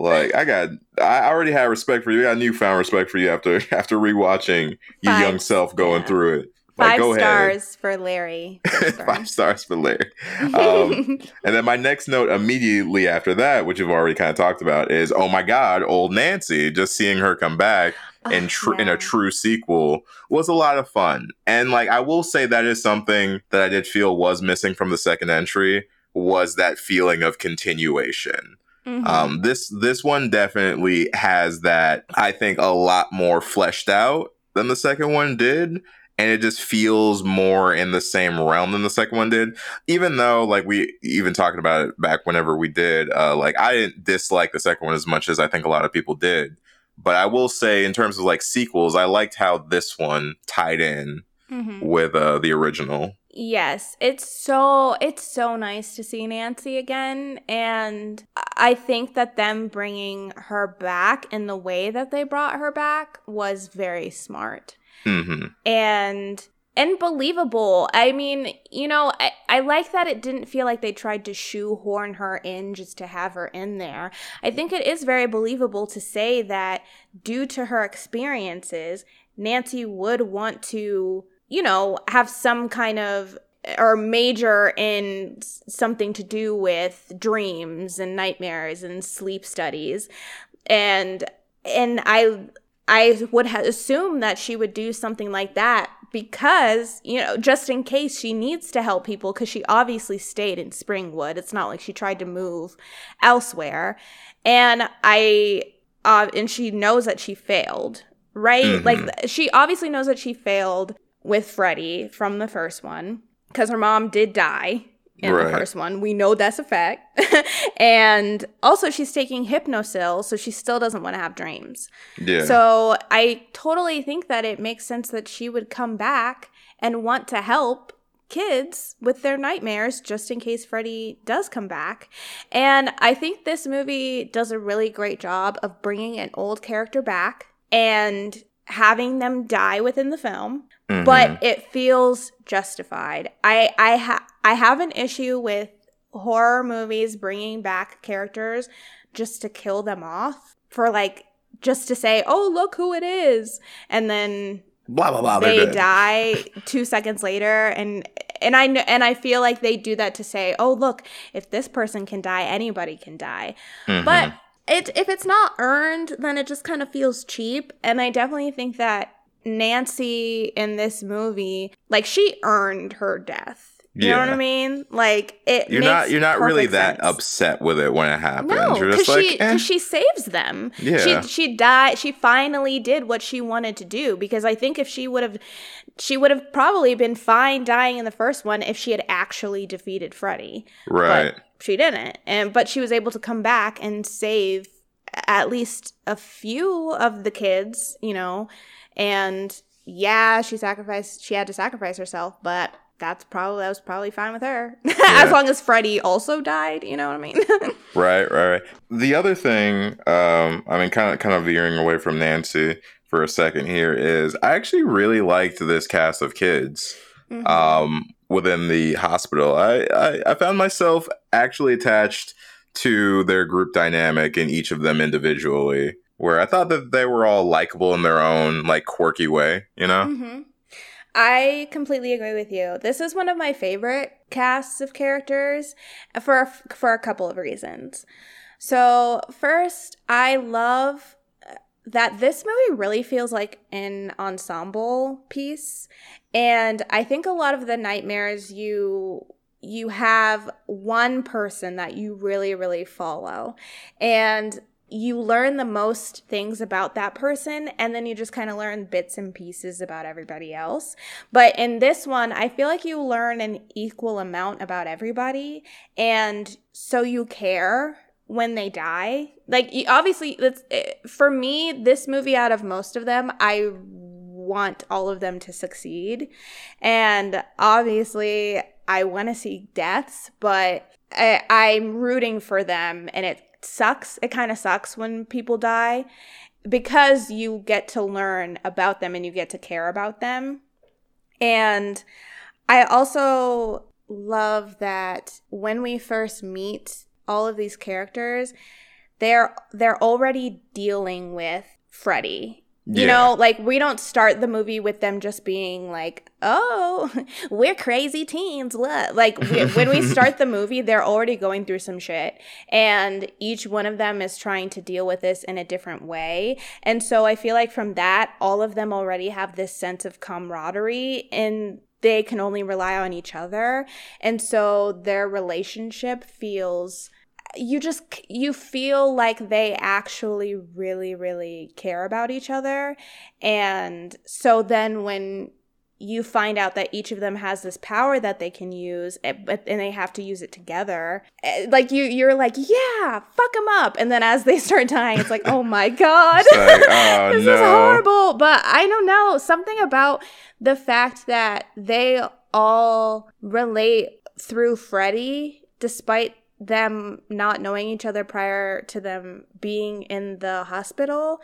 Like I got, I already had respect for you. I got newfound respect for you after (laughs) after rewatching your Five- young self going yeah. through it. Like, Five go ahead. stars for Larry. (laughs) Five stars for Larry. Um, (laughs) and then my next note immediately after that, which you've already kind of talked about, is oh my god, old Nancy. Just seeing her come back in Oh, tr- in a true sequel was a lot of fun. And like I will say that is something that I did feel was missing from the second entry was that feeling of continuation. Mhm. Um, this this one definitely has that. I think a lot more fleshed out than the second one did, and it just feels more in the same realm than the second one did. Even though, like we even talking about it back whenever we did, uh, like I didn't dislike the second one as much as I think a lot of people did. But I will say, in terms of like sequels, I liked how this one tied in Mhm. with uh, the original. Yes, it's so it's so nice to see Nancy again and I think that them bringing her back in the way that they brought her back was very smart hmm and and believable. I mean, you know, I, I like that it didn't feel like they tried to shoehorn her in just to have her in there. I think it is very believable to say that due to her experiences, Nancy would want to, you know, have some kind of or major in something to do with dreams and nightmares and sleep studies. And and I I would ha- assume that she would do something like that because, you know, just in case she needs to help people, because she obviously stayed in Springwood. It's not like she tried to move elsewhere. And I, uh, and she knows that she failed, right? Mhm. Like, she obviously knows that she failed with Freddy from the first one because her mom did die in Right. the first one. We know that's a fact. (laughs) and also, she's taking Hypnocil, so she still doesn't want to have dreams. Yeah. So I totally think that it makes sense that she would come back and want to help kids with their nightmares just in case Freddy does come back. And I think this movie does a really great job of bringing an old character back and having them die within the film Mhm. but it feels justified. I I ha- I have an issue with horror movies bringing back characters just to kill them off for like just to say, "Oh, look who it is." And then blah blah blah. they die (laughs) 2 seconds later and and I and I feel like they do that to say, "Oh, look, if this person can die, anybody can die." Mhm. But it if it's not earned, then it just kind of feels cheap. And I definitely think that Nancy in this movie, like she earned her death. You know what I mean? Like it. you're not you're not really that sense. upset with it when it happens. No, because like, she eh. she saves them. Yeah. She she died. She finally did what she wanted to do because I think if she would have, she would have probably been fine dying in the first one if she had actually defeated Freddy. right. But she didn't, and but she was able to come back and save at least a few of the kids. You know, and yeah, she sacrificed. She had to sacrifice herself, but. That's probably that was probably fine with her, (laughs) Yeah. as long as Freddy also died. You know what I mean? (laughs) Right, right, right. The other thing, um, I mean, kind of, kind of veering away from Nancy for a second here is I actually really liked this cast of kids Mhm. um, within the hospital. I, I, I found myself actually attached to their group dynamic and each of them individually, where I thought that they were all likable in their own like quirky way. You know? hmm I completely agree with you. This is one of my favorite casts of characters for for a couple of reasons. So, first, I love that this movie really feels like an ensemble piece and i think a lot of the nightmares you you have one person that you really really follow and you learn the most things about that person and then you just kind of learn bits and pieces about everybody else. But in this one, I feel like you learn an equal amount about everybody and so you care when they die. Like obviously that's eh, for me this movie out of most of them, I want all of them to succeed. And obviously I want to see deaths, but I, I'm rooting for them and it sucks. It kind of sucks when people die because you get to learn about them and you get to care about them. And I also love that when we first meet all of these characters, they're they're already dealing with Freddy you yeah. know, like we don't start the movie with them just being like, "Oh, (laughs) we're crazy teens." What? Like we, when we (laughs) start the movie, they're already going through some shit, and each one of them is trying to deal with this in a different way. And so I feel like from that, all of them already have this sense of camaraderie and they can only rely on each other. And so their relationship feels you just you feel like they actually really really care about each other. And so then when you find out that each of them has this power that they can use eh, but and they have to use it together eh, like you you're like yeah fuck them up. And then as they start dying it's like oh my god. Like, (laughs) oh, this no. is horrible. But i don't know something about the fact that they all relate through freddy despite them not knowing each other prior to them being in the hospital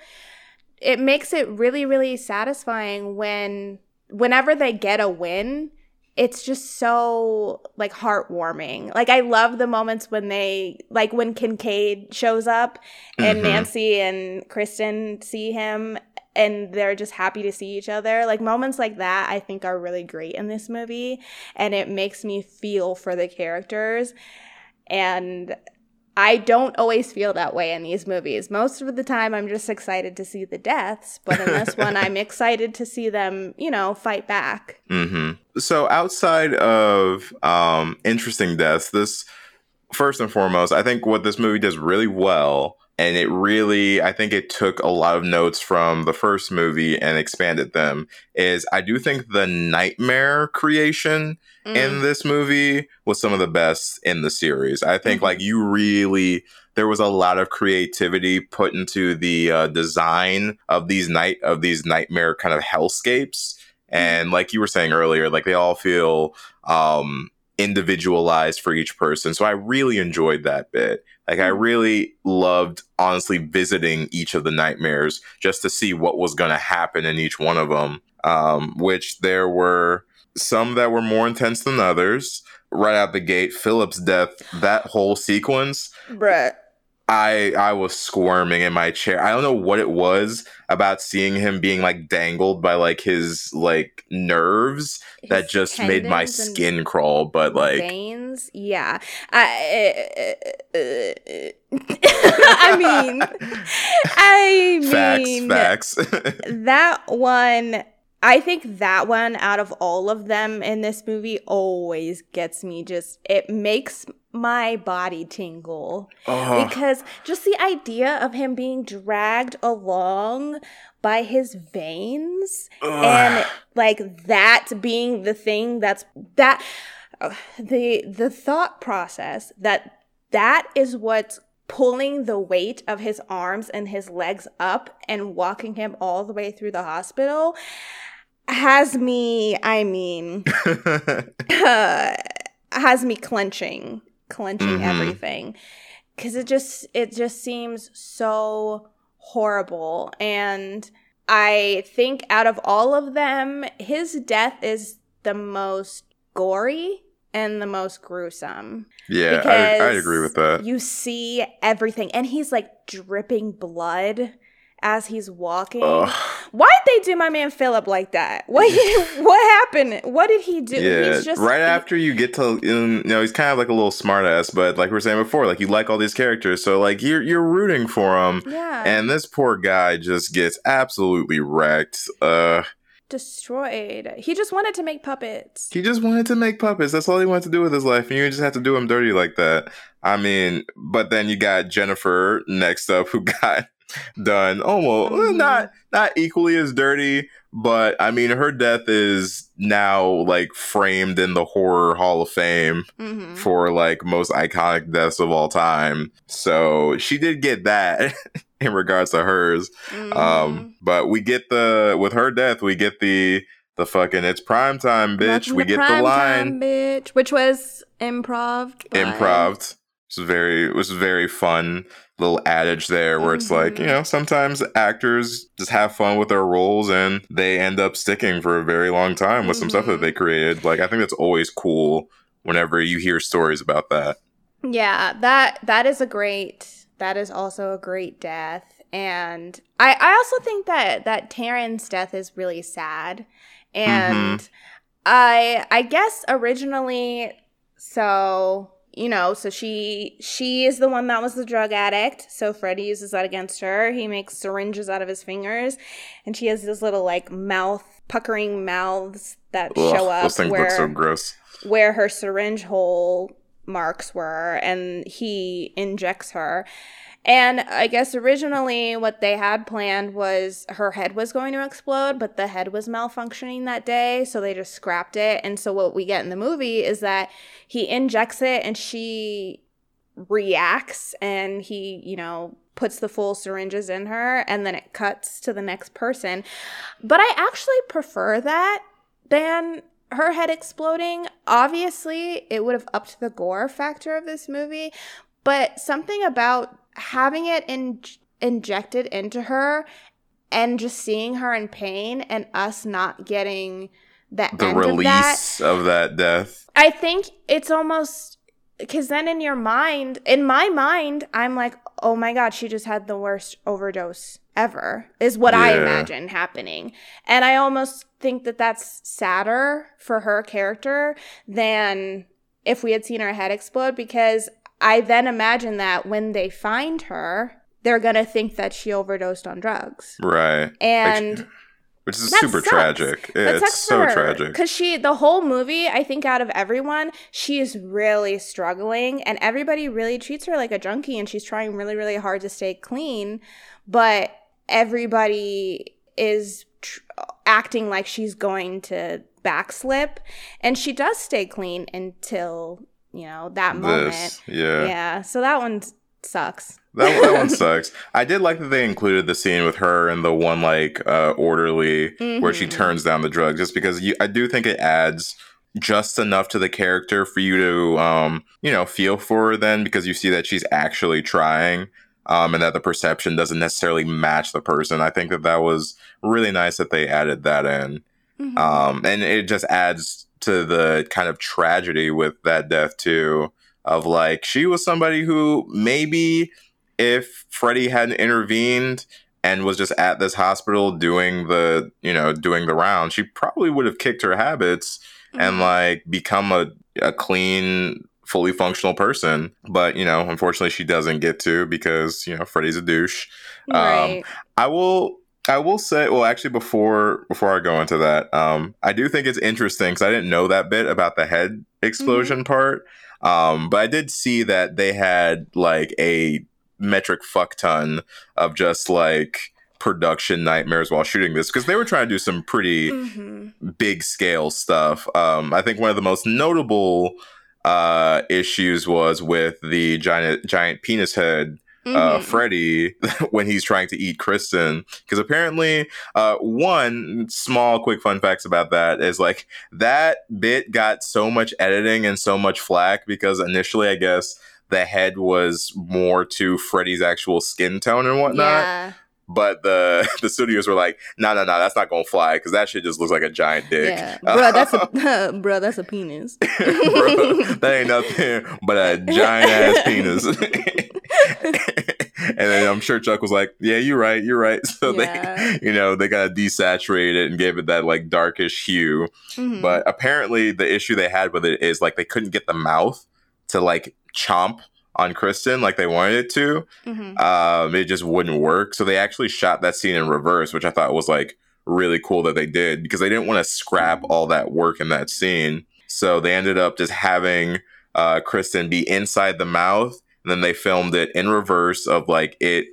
it makes it really really satisfying when whenever they get a win it's just so like heartwarming like i love the moments when they like when kincaid shows up and mm-hmm. nancy and kristen see him and they're just happy to see each other. Like moments like that, I think are really great in this movie, and it makes me feel for the characters. And I don't always feel that way in these movies. Most of the time, I'm just excited to see the deaths, but in this one, I'm (laughs) excited to see them, you know, fight back. Mm-hmm. So, outside of um, interesting deaths, this first and foremost, I think what this movie does really well and it really i think it took a lot of notes from the first movie and expanded them is i do think the nightmare creation mm. in this movie was some of the best in the series i think mm-hmm. like you really there was a lot of creativity put into the uh, design of these night of these nightmare kind of hellscapes mm-hmm. and like you were saying earlier like they all feel um individualized for each person so i really enjoyed that bit like I hmm. really loved honestly visiting each of the nightmares just to see what was going to happen in each one of them. Um, which there were some that were more intense than others. Right out the gate, Philip's death, that whole sequence, Brett. I I was squirming in my chair. I don't know what it was about seeing him being like dangled by like his like nerves his that just made my skin crawl. But like veins, yeah. I uh, uh, (laughs) I mean, (laughs) I mean, facts, facts. (laughs) that one I think that one out of all of them in this movie always gets me just it makes my body tingle uh-huh. because just the idea of him being dragged along by his veins and like that being the thing that's that uh, the the thought process that that is what's pulling the weight of his arms and his legs up and walking him all the way through the hospital has me, I mean, (laughs) (laughs) uh, has me clenching, clenching mm-hmm. everything. Cause it just, it just seems so horrible. And I think out of all of them, his death is the most gory and the most gruesome. Yeah, I, I agree with that. You see everything, and he's like dripping blood as he's walking. Ugh. Why'd they do my man Philip like that? What (laughs) (laughs) what happened? What did he do? Yeah, He's just right after you get to, um, you know, he's kind of like a little smartass, but like we were saying before, like you like all these characters, so like you're you're rooting for him, Yeah. and this poor guy just gets absolutely wrecked. Uh, destroyed. He just wanted to make puppets. he just wanted to make puppets. That's all he wanted to do with his life, and you just have to do him dirty like that. I mean, but then you got Jennifer next up, who (laughs) got done almost Mhm. not not equally as dirty, but I mean, her death is now like framed in the horror Hall of Fame hmm for like most iconic deaths of all time. So she did get that (laughs) in regards to hers. Mm-hmm. Um, but we get the with her death, we get the the fucking it's prime time, bitch. we get the line bitch, which was improv. improv. It's very it was very fun little adage there where it's like, Mhm. you know, sometimes actors just have fun with their roles and they end up sticking for a very long time with some stuff that Mhm. they created. Like I think that's always cool whenever you hear stories about that. Yeah, that that is a great. That is also a great death, and I I also think that that Taryn's death is really sad, and Mm-hmm. I I guess originally, so you know, so she she is the one that was the drug addict. So Freddy uses that against her. He makes syringes out of his fingers, and she has this little like mouth puckering mouths that Ugh, show up those things where look so gross. where her syringe hole marks were and he injects her and i guess originally what they had planned was her head was going to explode but the head was malfunctioning that day so they just scrapped it and so what we get in the movie is that he injects it and she reacts and he you know puts the full syringes in her and then it cuts to the next person but i actually prefer that than her head exploding. Obviously, it would have upped the gore factor of this movie, but something about having it in- injected into her and just seeing her in pain and us not getting the, The end of that. release of that death. I think it's almost because then in your mind, in my mind, I'm like, oh my God, she just had the worst overdose ever, is what I imagine happening. And I almost think that that's sadder for her character than if we had seen her head explode because I then imagine that when they find her, they're going to think that she overdosed on drugs. Right. And Which is that super sucks. tragic. Yeah, it's so tragic. Because she, the whole movie, I think out of everyone, she is really struggling, and everybody really treats her like a junkie, and she's trying really, really hard to stay clean, but everybody is tr- acting like she's going to backslip, and she does stay clean until you know that moment. This. Yeah. Yeah, so that one sucks. That, that one (laughs) sucks. I did like that they included the scene with her and the one like uh, orderly where she Mhm. turns down the drug, just because you, I do think it adds just enough to the character for you to um you know feel for her then because you see that she's actually trying um and that the perception doesn't necessarily match the person. I think that that was really nice that they added that in. Mhm. um, and it just adds to the kind of tragedy with that death too of like she was somebody who maybe if Freddy hadn't intervened and was just at this hospital doing the you know doing the round she probably would have kicked her habits and Mhm. like become a, a clean fully functional person but you know unfortunately she doesn't get to because you know Freddy's a douche um. I will I will say well actually before before I go into that um I do think it's interesting cuz I didn't know that bit about the head explosion part um but I did see that they had like a metric fuck ton of just like production nightmares while shooting this because they were trying to do some pretty Mhm. big scale stuff. Um, I think one of the most notable uh, issues was with the giant giant penis head uh, Mhm. Freddy (laughs) when he's trying to eat Kristen. Because apparently, uh, one small quick fun facts about that is like that bit got so much editing and so much flack because initially, I guess the head was more to Freddy's actual skin tone and whatnot. Yeah. But the (laughs) the studios were like, no, no, no, that's not gonna fly because that shit just looks like a giant dick. Yeah, bro, that's a (laughs) bro, that's a penis. Bro, that ain't nothing but a giant ass penis. (laughs) and then I'm sure Chuck was like, "Yeah, you're right, you're right." (laughs) So Yeah. they, you know, they got to desaturate it and gave it that like darkish hue. Mhm. But apparently, the issue they had with it is like they couldn't get the mouth to like chomp on Kristen like they wanted it to. Mhm. Um, it just wouldn't work. So they actually shot that scene in reverse, which I thought was like really cool that they did because they didn't want to scrap all that work in that scene. So they ended up just having uh, Kristen be inside the mouth, and then they filmed it in reverse of like it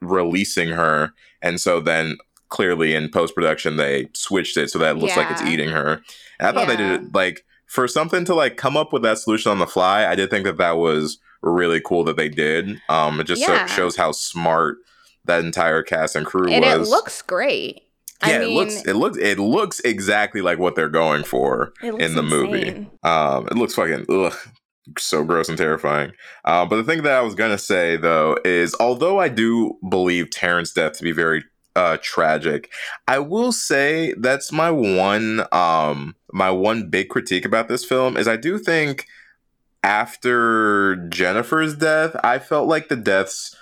releasing her. And so then clearly in post production they switched it so that it looks like it's eating her. And I thought they did it like for something to like come up with that solution on the fly. I did think that that was really cool that they did. Um, it just so- shows how smart that entire cast and crew and was. it looks great. yeah, I mean, it looks it looks it looks exactly like what they're going for in the movie. Um, it looks fucking ugh, so gross and terrifying. Uh, but the thing that I was gonna say though is, although I do believe Taryn's death to be very uh, tragic, I will say that's my one um my one big critique about this film is I do think after Jennifer's death, I felt like the deaths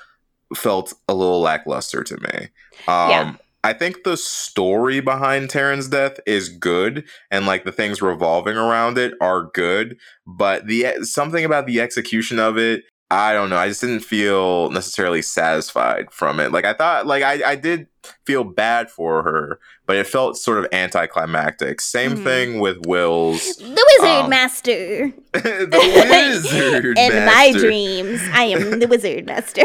felt a little lackluster to me. Um, Yeah. I think the story behind Taryn's death is good, and like the things revolving around it are good. But the something about the execution of it, I don't know. I just didn't feel necessarily satisfied from it. Like I thought, like I, I did feel bad for her, but it felt sort of anticlimactic. Same Mhm. thing with Will's. The wizard Um, master. (laughs) the wizard (laughs) In my dreams, I am (laughs) the wizard master.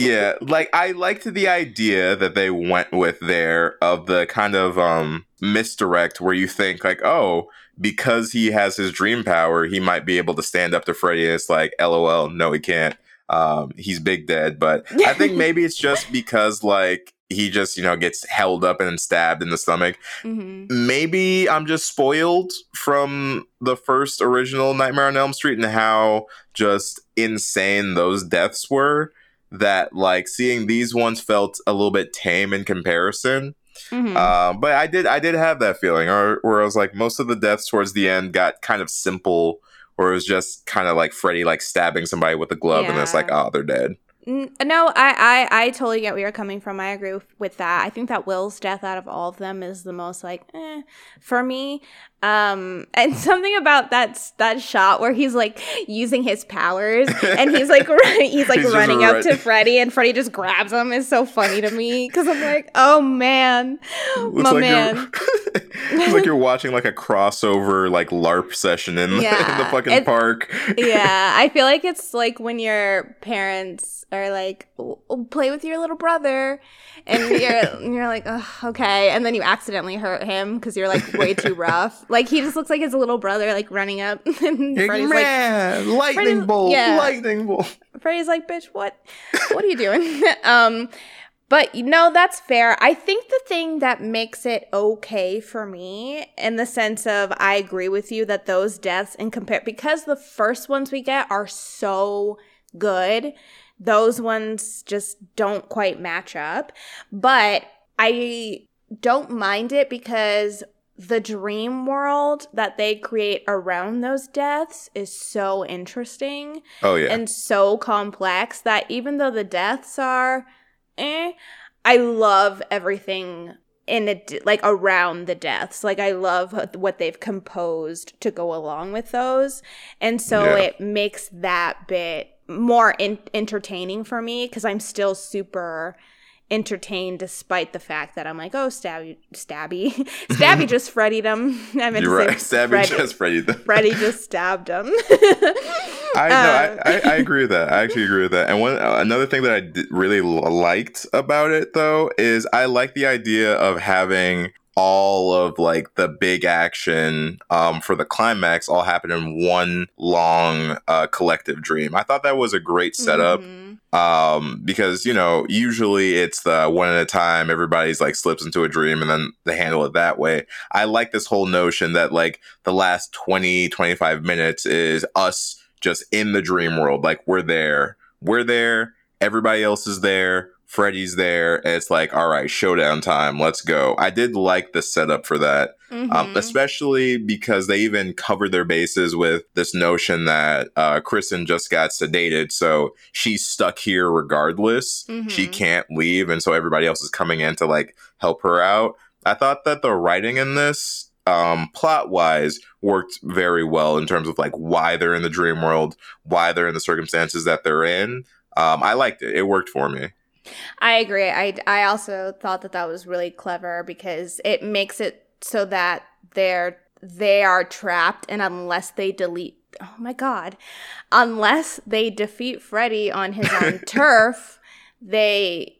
yeah like i liked the idea that they went with there of the kind of um misdirect where you think like oh because he has his dream power he might be able to stand up to freddy and it's like lol no he can't um he's big dead but i think (laughs) maybe it's just because like he just you know gets held up and stabbed in the stomach Mhm. maybe I'm just spoiled from the first original Nightmare on Elm Street and how just insane those deaths were. That like seeing these ones felt a little bit tame in comparison. Mhm. Um, but I did I did have that feeling, or where I was like most of the deaths towards the end got kind of simple, or it was just kind of like Freddy like stabbing somebody with a glove, and it's like Yeah. oh they're dead. No, I, I I totally get where you're coming from. I agree with, with that. I think that Will's death out of all of them is the most like eh, for me. Um, (laughs) and something about that that shot where he's like using his powers and he's like (laughs) he's like He's running up run- to Freddy and Freddy just grabs him is so funny to me because I'm like, oh man, Looks my like man. (laughs) it's like you're watching like a crossover like LARP session in, in the fucking it- park. yeah, I feel like it's like when your parents are like, "Oh, "Play with your little brother," and you're (laughs) and you're like, "Okay," and then you accidentally hurt him because you're like way too rough. (laughs) Like he just looks like his little brother, like running up, (laughs) and Freddy's like, Man, lightning Freddy's- bolt, yeah. lightning bolt. Freddy's like, "Bitch, what? What are you doing?" um, but no, that's fair. I think the thing that makes it okay for me, in the sense of I agree with you that those deaths in compare because the first ones we get are so good, those ones just don't quite match up. But I don't mind it because the dream world that they create around those deaths is so interesting Oh yeah, and so complex that even though the deaths are eh, I love everything in it like around the deaths. Like I love what they've composed to go along with those. And so Yeah. it makes that bit more in- entertaining for me because I'm still super entertained despite the fact that I'm like, oh, Stabby, Stabby, (laughs) Stabby (laughs) just Freddied him. (laughs) I meant you're to right. Stabby Freddy- just Freddy. Them. Freddy just stabbed him. I know. Um, I, I, I agree with that. I actually agree with that. And one uh, another thing that I d- really l- liked about it though is I like the idea of having all of like the big action um, for the climax all happen in one long uh, collective dream. I thought that was a great setup Mhm. um because you know usually it's the one at a time everybody's like slips into a dream and then they handle it that way i like this whole notion that like the last 20 25 minutes is us just in the dream world like we're there we're there everybody else is there Freddy's there. It's like, all right, showdown time. Let's go. I did like the setup for that, Mhm. um, especially because they even covered their bases with this notion that uh, Kristen just got sedated, so she's stuck here regardless. She Mhm. can't leave, and so everybody else is coming in to like help her out. I thought that the writing in this, um, plot wise, worked very well in terms of like why they're in the dream world, why they're in the circumstances that they're in. Um, I liked it. It worked for me. I agree. I I also thought that that was really clever because it makes it so that they're they are trapped and unless they delete oh my god unless they defeat Freddy on his own (laughs) turf they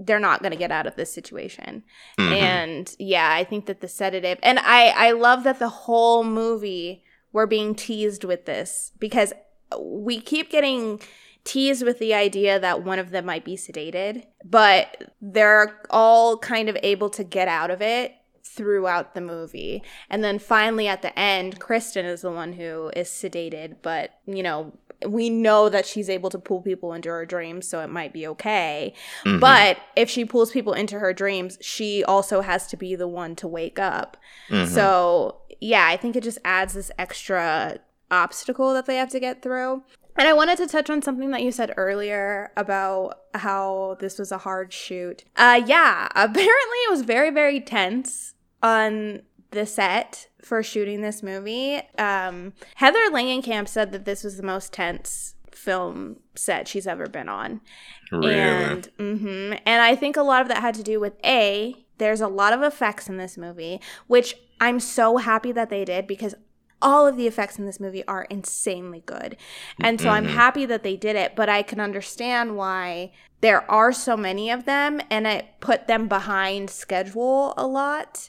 they're not going to get out of this situation Mhm. and yeah i think that the sedative and i i love that the whole movie we're being teased with this because we keep getting teased with the idea that one of them might be sedated but they're all kind of able to get out of it throughout the movie and then finally at the end kristen is the one who is sedated but you know we know that she's able to pull people into her dreams so it might be okay Mhm. but if she pulls people into her dreams, she also has to be the one to wake up. Mhm. So, yeah, I think it just adds this extra obstacle that they have to get through. And I wanted to touch on something that you said earlier about how this was a hard shoot. Uh yeah, apparently it was very very tense on the set for shooting this movie. Um Heather Langenkamp said that this was the most tense film set she's ever been on. really. And hmm and I think a lot of that had to do with a there's a lot of effects in this movie, which I'm so happy that they did because all of the effects in this movie are insanely good. And so I'm Mhm. happy that they did it, but I can understand why there are so many of them and it put them behind schedule a lot.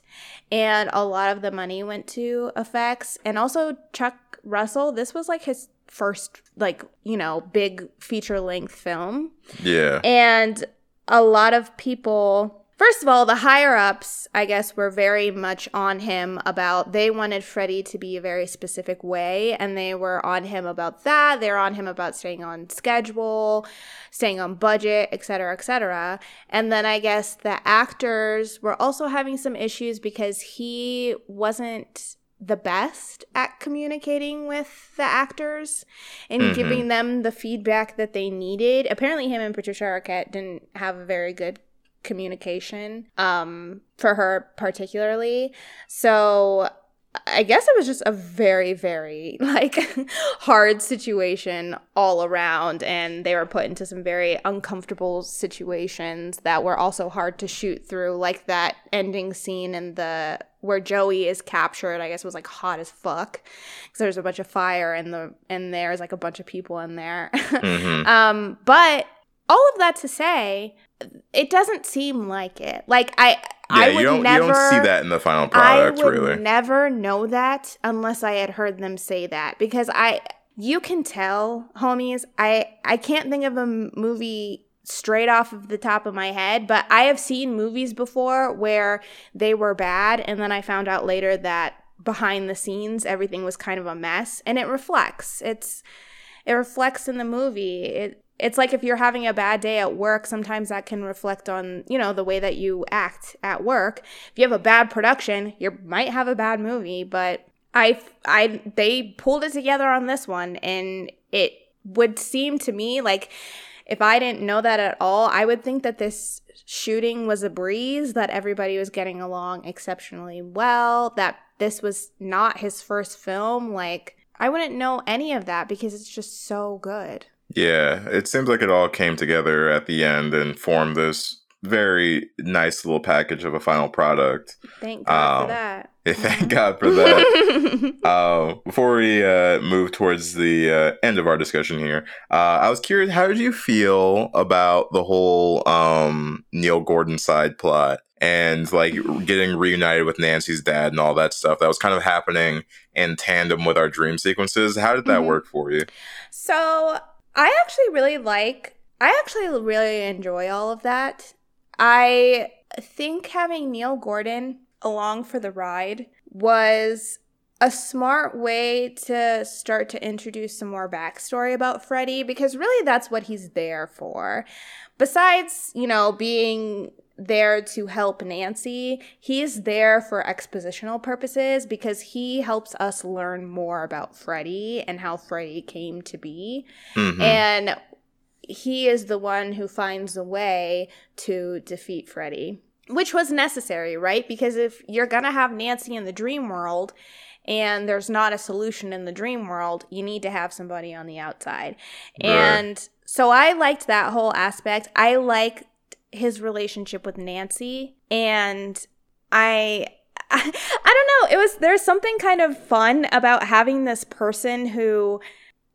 And a lot of the money went to effects. And also Chuck Russell, this was like his first like, you know, big feature length film. yeah. And a lot of people, first of all, the higher ups, I guess, were very much on him about they wanted Freddy to be a very specific way, and they were on him about that. They're on him about staying on schedule, staying on budget, et cetera, et cetera. And then I guess the actors were also having some issues because he wasn't the best at communicating with the actors and Mhm. giving them the feedback that they needed. Apparently, him and Patricia Arquette didn't have a very good communication um, for her, particularly. So I guess it was just a very, very (laughs) like hard situation all around, and they were put into some very uncomfortable situations that were also hard to shoot through, like that ending scene in the where Joey is captured. I guess was like hot as fuck because there's a bunch of fire and the and there's like a bunch of people in there. (laughs) Mhm. um, but all of that to say, it doesn't seem like it. Like I, I Yeah, would you don't never you don't see that in the final product. I would really. never know that unless I had heard them say that because I you can tell, homies, I I can't think of a m- movie straight off of the top of my head, but I have seen movies before where they were bad and then I found out later that behind the scenes everything was kind of a mess and it reflects. It's it reflects in the movie. It it's like if you're having a bad day at work, sometimes that can reflect on, you know, the way that you act at work. If you have a bad production, you might have a bad movie, but I I they pulled it together on this one and it would seem to me like if I didn't know that at all, I would think that this shooting was a breeze, that everybody was getting along exceptionally well, that this was not his first film. Like, I wouldn't know any of that because it's just so good. Yeah, it seems like it all came together at the end and formed this very nice little package of a final product. Thank God Um, for that. (laughs) Thank (laughs) God for that. (laughs) uh, before we uh, move towards the uh, end of our discussion here, uh, I was curious, how did you feel about the whole um, Neil Gordon side plot and like getting reunited with Nancy's dad and all that stuff that was kind of happening in tandem with our dream sequences? How did that Mhm. work for you? So I actually really like, I actually really enjoy all of that. I think having Neil Gordon along for the ride was a smart way to start to introduce some more backstory about Freddy because really that's what he's there for. Besides, you know, being there to help Nancy, he's there for expositional purposes because he helps us learn more about Freddy and how Freddy came to be. Mhm. And he is the one who finds a way to defeat Freddy, which was necessary, right? Because if you're going to have Nancy in the dream world and there's not a solution in the dream world, you need to have somebody on the outside. Right. And so I liked that whole aspect. I liked his relationship with Nancy and I (laughs) I, don't know, it was there's something kind of fun about having this person who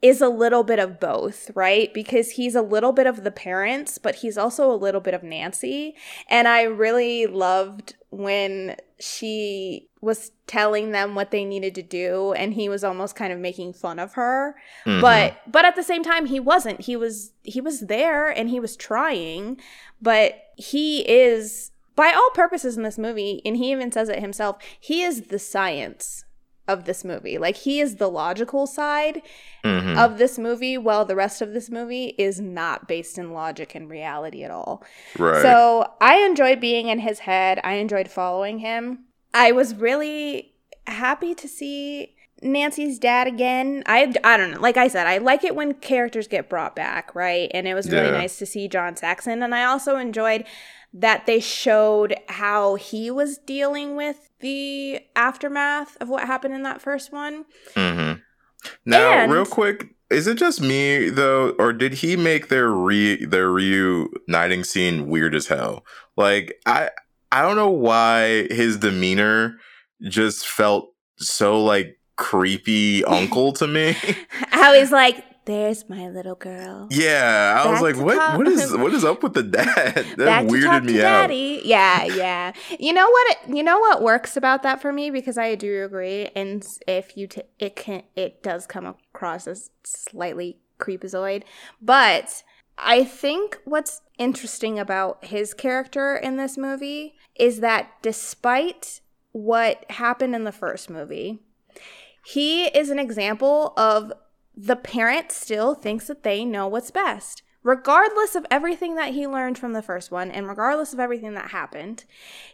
is a little bit of both, right? Because he's a little bit of the parents, but he's also a little bit of Nancy. And I really loved when she was telling them what they needed to do and he was almost kind of making fun of her. Mhm. But but at the same time he wasn't. He was he was there and he was trying, but he is by all purposes in this movie and he even says it himself, he is the science of this movie. Like he is the logical side Mhm. of this movie, while the rest of this movie is not based in logic and reality at all. right. So I enjoyed being in his head. I enjoyed following him. I was really happy to see Nancy's dad again. I, I don't know. Like I said, I like it when characters get brought back, right? And it was really Yeah. nice to see John Saxon. And I also enjoyed that they showed how he was dealing with the aftermath of what happened in that first one. Mm-hmm. Now, And- real quick, is it just me though, or did he make their re their reuniting scene weird as hell? Like, I I don't know why his demeanor just felt so like creepy (laughs) uncle to me. I was like, there's my little girl. yeah, I was like, what top- what is (laughs) what is up with the dad? (laughs) That Back talk weirded me out. daddy. Yeah, yeah. You know what? It, you know what works about that for me because I do agree. And if you, t- it can, it does come across as slightly creepazoid, but I think what's interesting about his character in this movie is that despite what happened in the first movie, he is an example of the parent still thinks that they know what's best. Regardless of everything that he learned from the first one and regardless of everything that happened,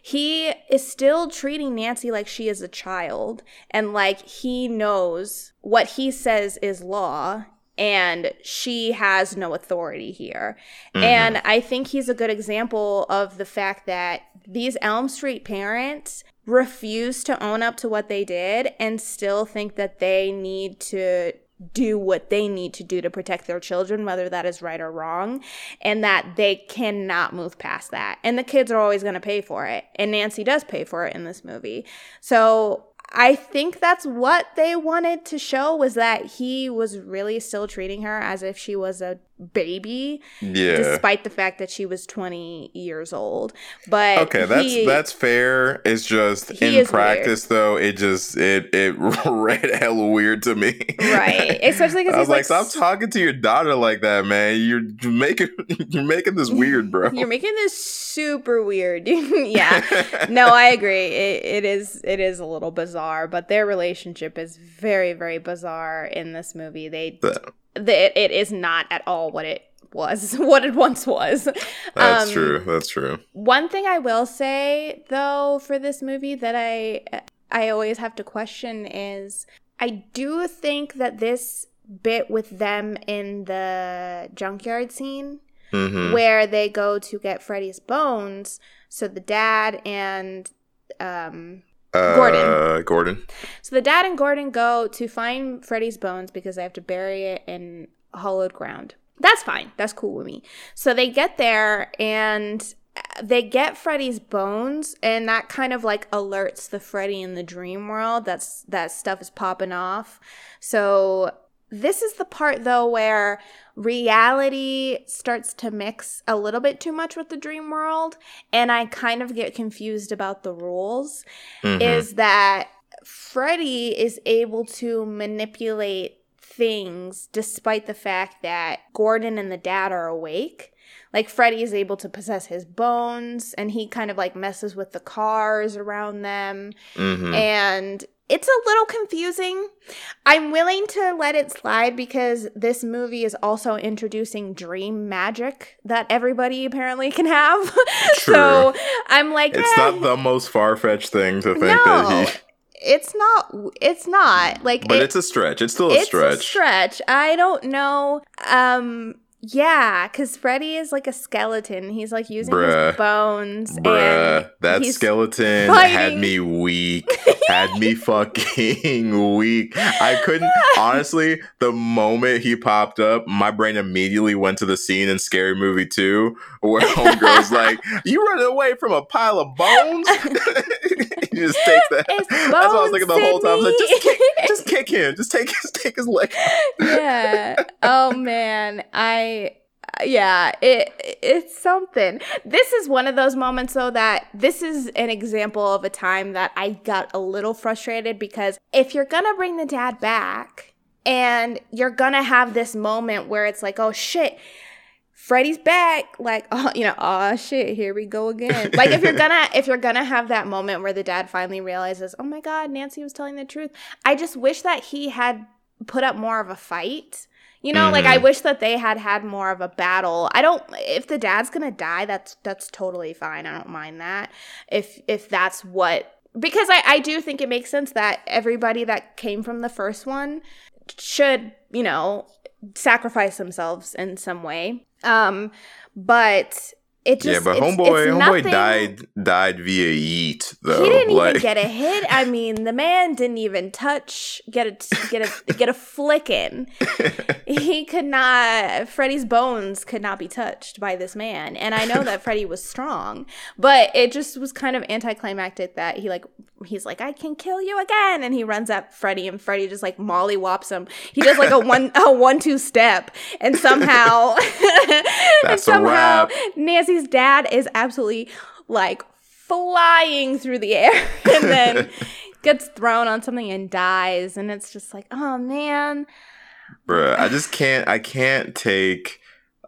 he is still treating Nancy like she is a child and like he knows what he says is law and she has no authority here. Mhm. And I think he's a good example of the fact that these Elm Street parents refuse to own up to what they did and still think that they need to do what they need to do to protect their children, whether that is right or wrong, and that they cannot move past that. And the kids are always going to pay for it. And Nancy does pay for it in this movie. So I think that's what they wanted to show was that he was really still treating her as if she was a baby, Yeah. despite the fact that she was 20 years old. But Okay, that's he- that's fair. It's just in practice though, it just it it (laughs) read hella weird to me. right, especially because I was like, like, stop talking to your daughter like that, man. You're making (laughs) you're making this weird, bro. (laughs) You're making this super weird. yeah. No, I agree. It, it is it is a little bizarre, but their relationship is very very bizarre in this movie. They, That- it is not at all what it was, (laughs) what it once was. That's Um, true. That's true. One thing I will say though for this movie that I I always have to question is I do think that this bit with them in the junkyard scene hmm where they go to get Freddy's bones. So the dad and um Uh, Gordon. Gordon. so the dad and Gordon go to find Freddy's bones because they have to bury it in hollowed ground. That's fine. That's cool with me. So they get there and they get Freddy's bones and that kind of like alerts the Freddy in the dream world that's that stuff is popping off. So this is the part though where reality starts to mix a little bit too much with the dream world and I kind of get confused about the rules Mhm. is that Freddy is able to manipulate things despite the fact that Gordon and the dad are awake. Like Freddy is able to possess his bones and he kind of like messes with the cars around them Mhm. and it's a little confusing. I'm willing to let it slide because this movie is also introducing dream magic that everybody apparently can have. (laughs) so I'm like, it's eh, not the most far fetched thing to think no, that he. It's not. It's not like. But it- it's a stretch. It's still a it's stretch. a stretch. I don't know. Um, yeah, because Freddy is like a skeleton. He's like using Bruh. his bones. Bruh, and that skeleton had me weak. (laughs) had me fucking (laughs) weak. I couldn't (laughs) honestly, the moment he popped up, my brain immediately went to the scene in Scary Movie 2 where homegirl's like, You running away from a pile of bones? He just take that. It's (laughs) That's what I was thinking the whole time. I was like, just kick, just kick him. Just take his take his leg. (laughs) yeah. Oh man, I yeah, it it's something. This is one of those moments though that this is an example of a time that I got a little frustrated because if you're going to bring the dad back and you're going to have this moment where it's like, "Oh shit, Freddy's back." Like, (laughs) oh, you know, oh shit, here we go again. Like if you're to (laughs) if you're to have that moment where the dad finally realizes, "Oh my god, Nancy was telling the truth." I just wish that he had put up more of a fight. You know, like I Mhm. wish that they had had more of a battle. I don't if the dad's going to die, that's that's totally fine. I don't mind that. If if that's what because I I do think it makes sense that everybody that came from the first one should, you know, sacrifice themselves in some way. Um but it just yeah, but it's- homeboy, it's homeboy nothing- died died via yeet though. he didn't like, even get a hit. I mean, the man didn't even touch, get a get a get a flick in. (laughs) He could not. Freddy's bones could not be touched by this man, and I know that Freddy was strong, but it just was kind of anticlimactic that he like he's like I can kill you again, and he runs at Freddy, and Freddy just like molly whops him. He does like a one (laughs) a one two step, and somehow (laughs) and somehow. Nancy's dad is absolutely like flying through the air (laughs) and then gets thrown on something and dies and it's just like oh man Bruh, I just can't I can't take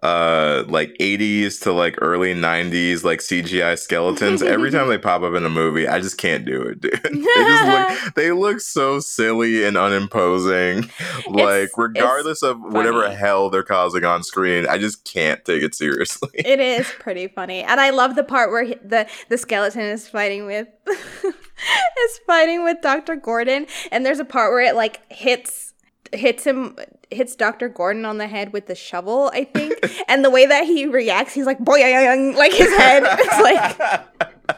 uh like 80s to like early 90s like CGI skeletons every time they (laughs) pop up in a movie I just can't do it dude. (laughs) they just look (laughs) they look so silly and unimposing like It's- regardless of whatever funny. hell they're causing on screen I just can't take it seriously it is pretty funny and i love the part where he- the the skeleton is fighting with is fighting with dr gordon and there's a part where it like hits hits him hits dr gordon on the head with the shovel i think. (laughs) And the way that he reacts he's like boy like his head is (laughs) like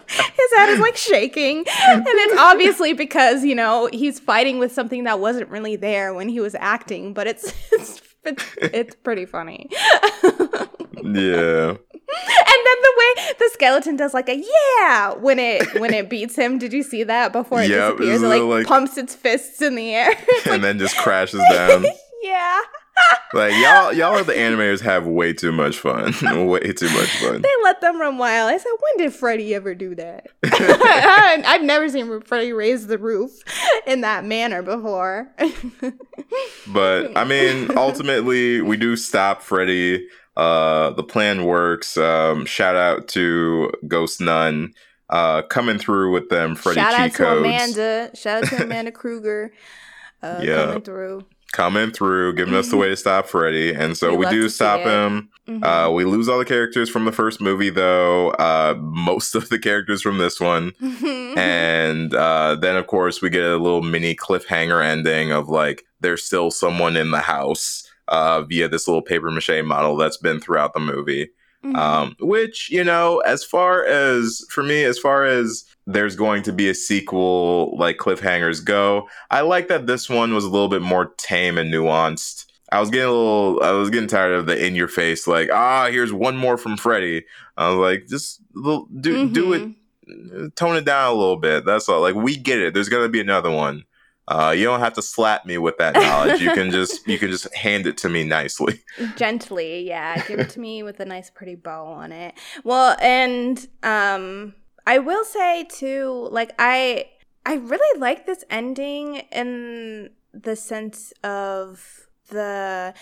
his head is like shaking. And it's obviously because you know he's fighting with something that wasn't really there when he was acting but it's (laughs) it's it's, (laughs) it's pretty funny. Yeah. And then the way the skeleton does like a yeah when it when it (laughs) beats him. Did you see that before it Yep, disappears? It like, like- pumps its fists in the air. (laughs) And then just crashes down. Yeah like y'all y'all are the animators have way too much fun (laughs) way too much fun they let them run wild i said when did freddy ever do that (laughs) (laughs) I, i've never seen freddy raise the roof in that manner before But I mean, ultimately, we do stop Freddy. Uh, the plan works. Um, shout out to Ghost Nun uh, coming through with them Freddy Chico. shout out to codes. amanda shout out to amanda Krueger uh, Yeah. coming through Coming through, giving us the way to stop Freddy. (laughs) And so We we, do stop him. Mhm. Uh, we lose all the characters from the first movie, though. Uh, most of the characters from this one. and uh, then of course we get a little mini cliffhanger ending of like there's still someone in the house uh, via this little paper mache model that's been throughout the movie Mhm. um, which you know as far as for me as far as there's going to be a sequel like cliffhangers go i like that this one was a little bit more tame and nuanced i was getting a little i was getting tired of the in your face like ah here's one more from freddy i was like just do do it Mhm. tone it down a little bit. That's all. Like we get it. There's gonna be another one. Uh, you don't have to slap me with that knowledge. You can just you can just hand it to me nicely. (laughs) gently yeah give it to me with a nice pretty bow on it well and um i will say too like i i really like this ending in the sense of the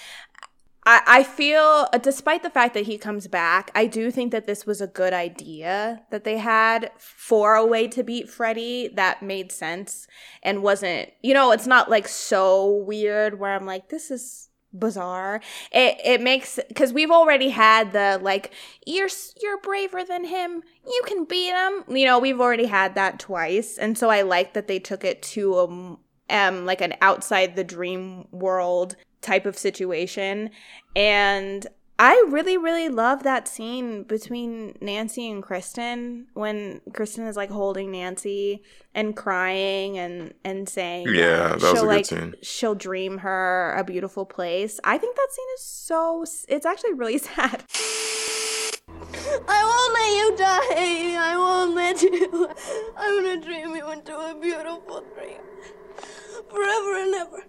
I, feel, despite the fact that he comes back, I do think that this was a good idea that they had for a way to beat Freddy that made sense and wasn't, you know, it's not like so weird where I'm like, this is bizarre. It it makes because we've already had the like you're you're braver than him. You can beat him. You know, we've already had that twice, and so I like that they took it to a um like an outside the dream world type of situation. And I really, really love that scene between Nancy and Kristen when Kristen is like holding Nancy and crying and and saying, Yeah, that was she'll a good scene. she'll dream her a beautiful place. I think that scene is so. It's actually really (laughs) sad. I won't let you die. I won't let you. I'm gonna dream you into a beautiful dream. Forever and ever.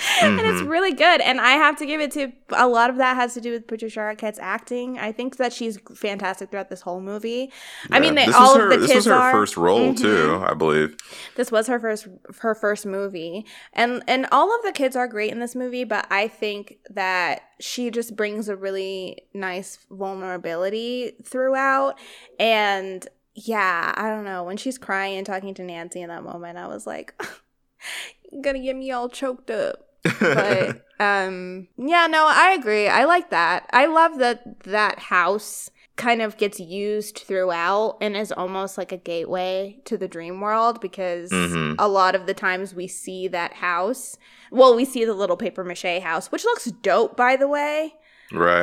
(laughs) and it's Mhm. really good. And I have to give it to a lot of that has to do with Patricia Arquette's acting. I think that she's fantastic throughout this whole movie. I mean, they, this all was of her, the This kids was her are first role Mhm. too, I believe. This was her first her first movie, and and all of the kids are great in this movie. But I think that she just brings a really nice vulnerability throughout, and yeah, I don't know when she's crying and talking to Nancy in that moment, I was like, (laughs) gonna get me all choked up." But (laughs) um yeah no i agree i like that i love that that house kind of gets used throughout and is almost like a gateway to the dream world because Mhm. a lot of the times we see that house well we see the little paper mache house which looks dope by the way right.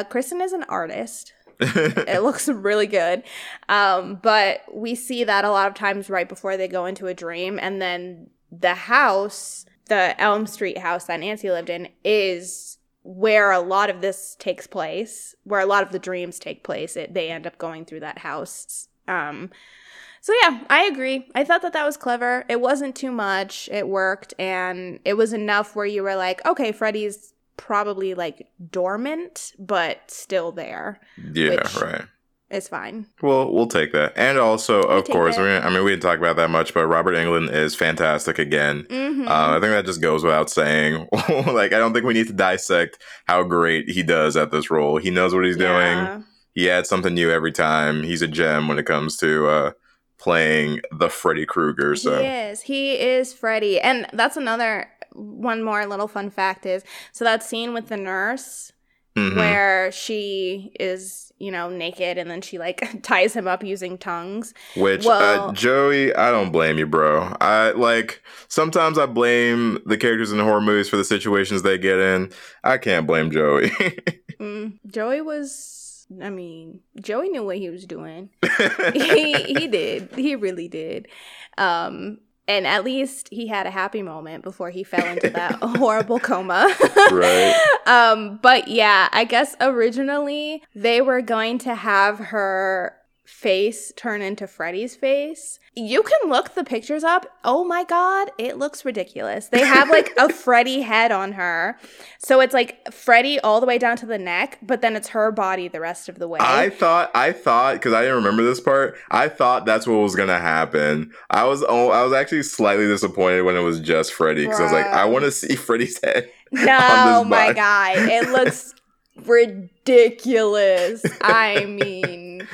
uh kristen is an artist (laughs) it looks really good. Um, but we see that a lot of times right before they go into a dream, and then the house, the Elm Street house that Nancy lived in, is where a lot of this takes place, where a lot of the dreams take place. It, they end up going through that house. Um, so yeah, I agree. I thought that that was clever. It wasn't too much. It worked, and it was enough where you were like, okay, Freddy's probably like dormant, but still there. yeah, which- right. It's fine. Well, we'll take that. And also, of course. I mean, we didn't talk about that much, but Robert Englund is fantastic again. Mm-hmm. Uh, I think that just goes without saying. (laughs) like, I don't think we need to dissect how great he does at this role. He knows what he's doing. He adds something new every time. He's a gem when it comes to uh, playing the Freddy Krueger. So, He is. He is Freddy. And that's another one more little fun fact is so that scene with the nurse Mhm. where she is, you know, naked and then she like (laughs) ties him up using tongues. which well- uh, Joey, I don't blame you, bro. I like sometimes I blame the characters in the horror movies for the situations they get in. I can't blame Joey. (laughs) Mm, Joey was I mean, Joey knew what he was doing. (laughs) he he did. He really did. Um and at least he had a happy moment before he fell into that (laughs) horrible coma. Right. (laughs) Um but yeah, I guess originally they were going to have her face turn into Freddy's face. You can look the pictures up. Oh my god, it looks ridiculous. They have like a (laughs) Freddy head on her. So it's like Freddy all the way down to the neck, but then it's her body the rest of the way. I thought I thought because I didn't remember this part. I thought that's what was gonna happen. I was oh, I was actually slightly disappointed when it was just Freddy because I was like, I want to see (laughs) Freddy's head. No, my god. It looks (laughs) ridiculous. I mean,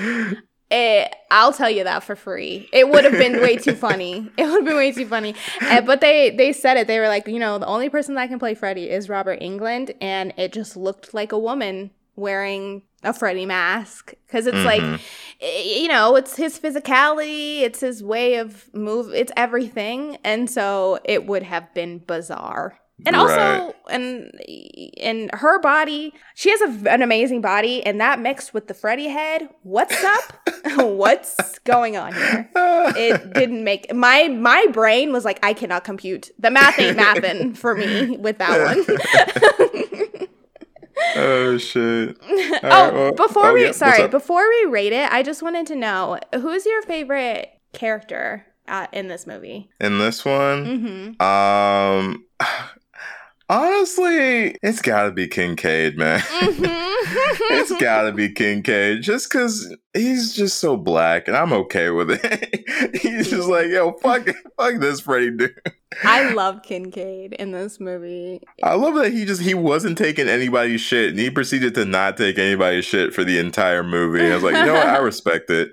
it, I'll tell you that for free. It would have been way too funny. (laughs) It would have been way too funny. Uh, but they they said it. They were like, you know, the only person that can play Freddy is Robert Englund, and it just looked like a woman wearing a Freddy mask because it's like Mhm. i- you know it's his physicality it's his way of move it's everything and so it would have been bizarre and also Right. and and her body she has a, an amazing body and that mixed with the freddy head what's up (laughs) what's going on here it (laughs) didn't make my my brain was like i cannot compute the math ain't mathing (laughs) for me with that one oh shit. oh, right, well- before oh, we yeah, sorry, before we rate it, I just wanted to know who's your favorite character uh, in this movie. In this one, Mm-hmm. um, honestly, it's got to be Kincaid, man. it's Mm-hmm. gotta be (laughs) Kincaid, just cause he's just so black, and I'm okay with it. (laughs) he's just like, yo, (laughs) fuck, fuck this Freddy dude. I love Kincaid in this movie. I love that he just he wasn't taking anybody's shit and he proceeded to not take anybody's shit for the entire movie. I was like, you know what? I respect it.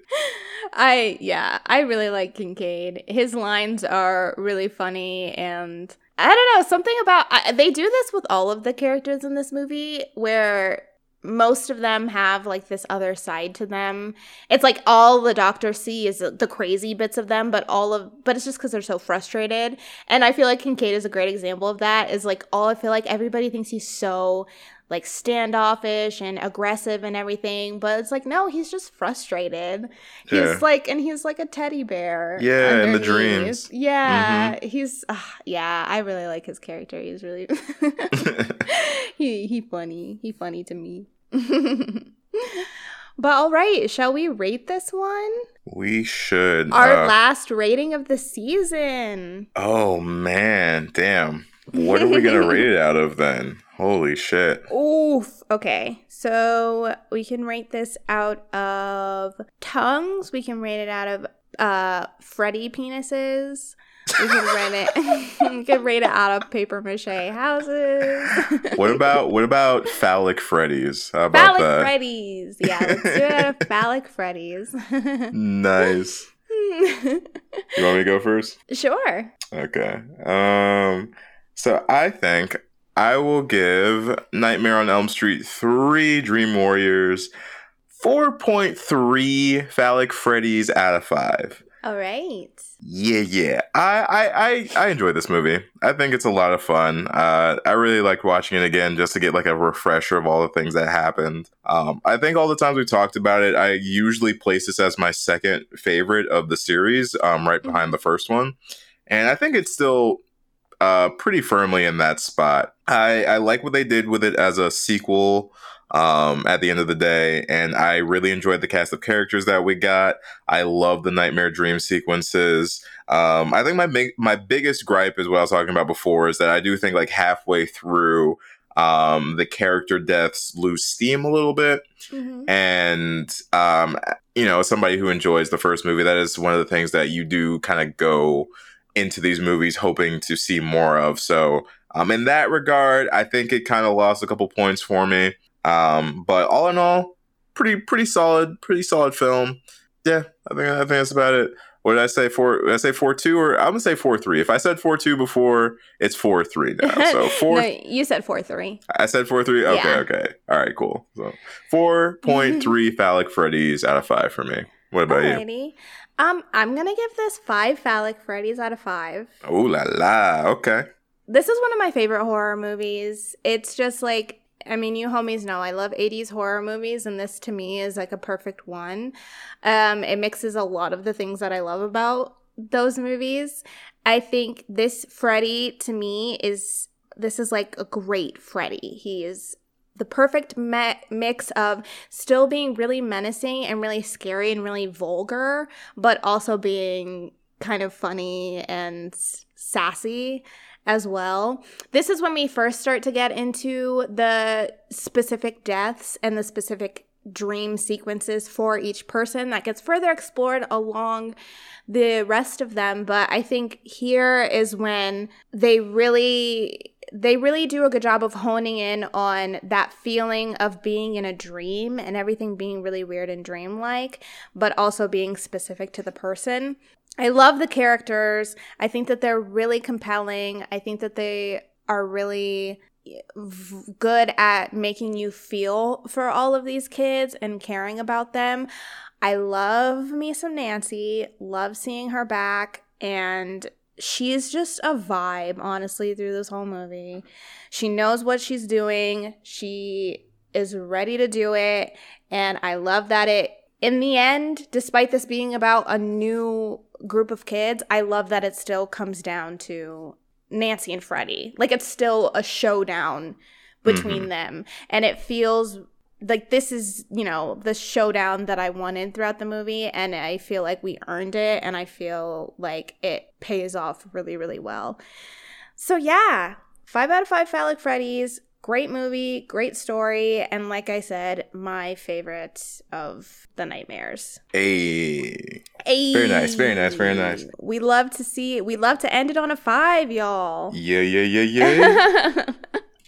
I yeah, I really like Kincaid. His lines are really funny and I don't know, something about I, they do this with all of the characters in this movie where most of them have like this other side to them. It's like all the doctors see is the crazy bits of them, but all of but it's just because they're so frustrated. And I feel like Kincaid is a great example of that. Is like all I feel like everybody thinks he's so like standoffish and aggressive and everything, but it's like no, he's just frustrated. He's Yeah. like and he's like a teddy bear. Yeah, in the dreams. Mm-hmm. Yeah, he's uh, yeah, I really like his character. He's really (laughs) (laughs) he he funny. He funny to me. (laughs) but all right, shall we rate this one? We should. Our uh, last rating of the season. oh man, damn. What are we gonna (laughs) rate it out of then? Holy shit. Oof. Okay. So we can rate this out of tongues. We can rate it out of uh Freddy penises. We can rate it (laughs) we can rate it out of paper mache houses. What (laughs) about what about phallic Freddy's? How about phallic that? Freddies. Yeah, let's do it out of phallic Freddies. Nice. You want me to go first? sure. Okay. Um so I think I will give Nightmare on Elm Street 3 Dream Warriors 4.3 phallic Freddy's out of 5. All right. Yeah, yeah. I, I, I, I enjoy this movie. I think it's a lot of fun. Uh, I really like watching it again just to get like a refresher of all the things that happened. Um, I think all the times we talked about it, I usually place this as my second favorite of the series, um, right behind the first one. And I think it's still uh, pretty firmly in that spot. I, I like what they did with it as a sequel um, at the end of the day, and I really enjoyed the cast of characters that we got. I love the nightmare dream sequences. Um, I think my big, my biggest gripe is what I was talking about before is that I do think like halfway through um, the character deaths lose steam a little bit Mhm. and um, you know somebody who enjoys the first movie that is one of the things that you do kind of go into these movies hoping to see more of so um, in that regard i think it kind of lost a couple points for me um, but all in all pretty pretty solid pretty solid film yeah i think i think that's about it what did i say four did i say four two or i'm gonna say four three if i said four two before it's four three now so (laughs) four no, you said four three. I said four three. Okay, Yeah. okay. All right, cool. So four point three (laughs) phallic Freddy's out of five for me. What about you? Um, I'm gonna give this five phallic Freddy's out of five. Oh la la. Okay. This is one of my favorite horror movies. It's just like I mean, you homies know I love 80s horror movies, and this to me is like a perfect one. Um, it mixes a lot of the things that I love about those movies. I think this Freddy to me is this is like a great Freddy. He is the perfect me- mix of still being really menacing and really scary and really vulgar, but also being kind of funny and sassy as well. This is when we first start to get into the specific deaths and the specific dream sequences for each person that gets further explored along the rest of them but i think here is when they really they really do a good job of honing in on that feeling of being in a dream and everything being really weird and dreamlike but also being specific to the person I love the characters. I think that they're really compelling. I think that they are really eh, good at making you feel for all of these kids and caring about them. I love me some Nancy, love seeing her back, and she's just a vibe, honestly, through this whole movie. She knows what she's doing, she is ready to do it, and I love that it in the end, despite this being about a new group of kids, I love that it still comes down to Nancy and Freddy. Like it's still a showdown between mm-hmm. them. And it feels like this is, you know, the showdown that I wanted throughout the movie. And I feel like we earned it. And I feel like it pays off really, really well. So yeah, five out of five phallic Freddies. Great movie, great story, and like I said, my favorite of the nightmares. Hey. Hey. Very nice, very nice, very nice. We love to see we love to end it on a five, y'all. Yeah, yeah, yeah, yeah.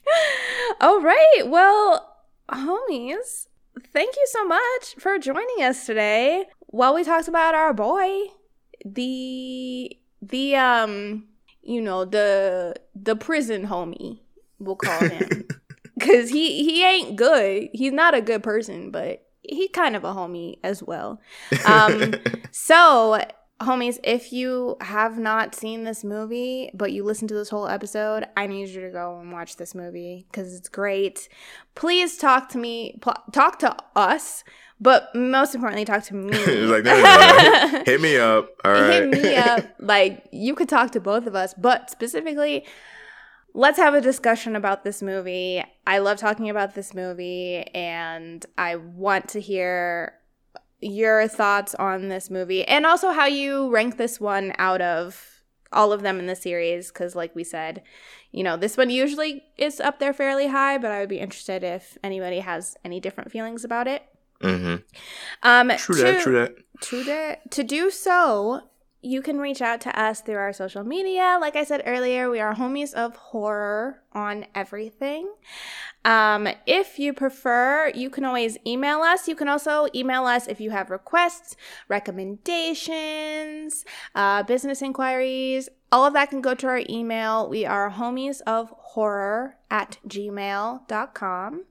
(laughs) All right. Well, homies, thank you so much for joining us today while we talked about our boy, the the um, you know, the the prison homie, we'll call him. (laughs) Cuz he he ain't good. He's not a good person, but he kind of a homie as well. Um (laughs) so homies, if you have not seen this movie, but you listen to this whole episode, I need you to go and watch this movie because it's great. Please talk to me, pl- talk to us, but most importantly, talk to me. (laughs) Like, no, no, no, no. hit me up. All right. Hit me (laughs) up. Like, you could talk to both of us, but specifically, let's have a discussion about this movie. I love talking about this movie, and I want to hear your thoughts on this movie and also how you rank this one out of all of them in the series because like we said you know this one usually is up there fairly high but i would be interested if anybody has any different feelings about it hmm um True to, that, true that. to, do- to do so you can reach out to us through our social media like i said earlier we are homies of horror on everything um, if you prefer, you can always email us. You can also email us if you have requests, recommendations, uh, business inquiries. All of that can go to our email. We are homies of horror at gmail.com.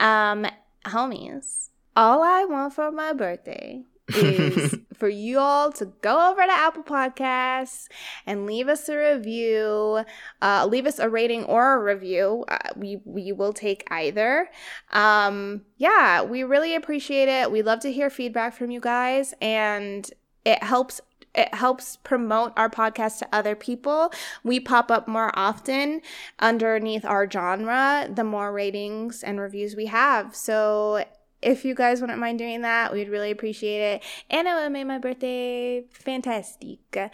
Um, homies, all I want for my birthday is (laughs) for you all to go over to Apple Podcasts and leave us a review, uh, leave us a rating or a review. Uh, we we will take either. Um, yeah, we really appreciate it. We love to hear feedback from you guys, and it helps. It helps promote our podcast to other people. We pop up more often underneath our genre the more ratings and reviews we have. So if you guys wouldn't mind doing that, we'd really appreciate it. And it would make my birthday fantastic. (laughs) (laughs) but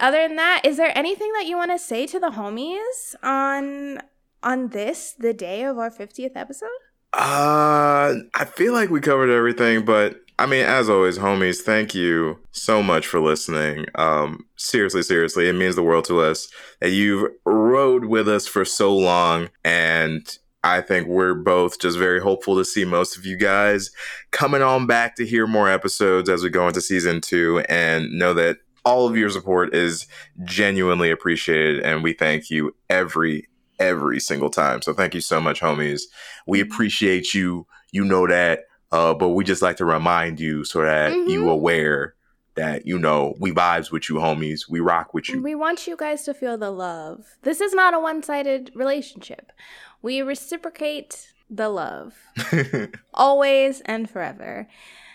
other than that, is there anything that you want to say to the homies on on this, the day of our 50th episode? Uh, I feel like we covered everything, but I mean, as always, homies, thank you so much for listening. Um, seriously, seriously, it means the world to us that you've rode with us for so long, and I think we're both just very hopeful to see most of you guys coming on back to hear more episodes as we go into season two, and know that all of your support is genuinely appreciated, and we thank you every every single time. So thank you so much, homies. We appreciate you. You know that. Uh, but we just like to remind you so that you Mhm. aware that you know we vibes with you, homies. We rock with you. We want you guys to feel the love. This is not a one sided relationship. We reciprocate the love (laughs) always and forever.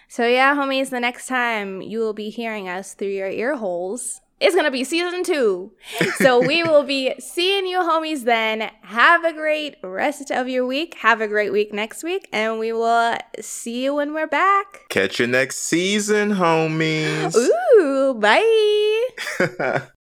So, yeah, homies, the next time you will be hearing us through your ear holes, it's going to be season two. So, (laughs) we will be seeing you, homies, then. Have a great rest of your week. Have a great week next week. And we will see you when we're back. Catch you next season, homies. Ooh, bye. (laughs)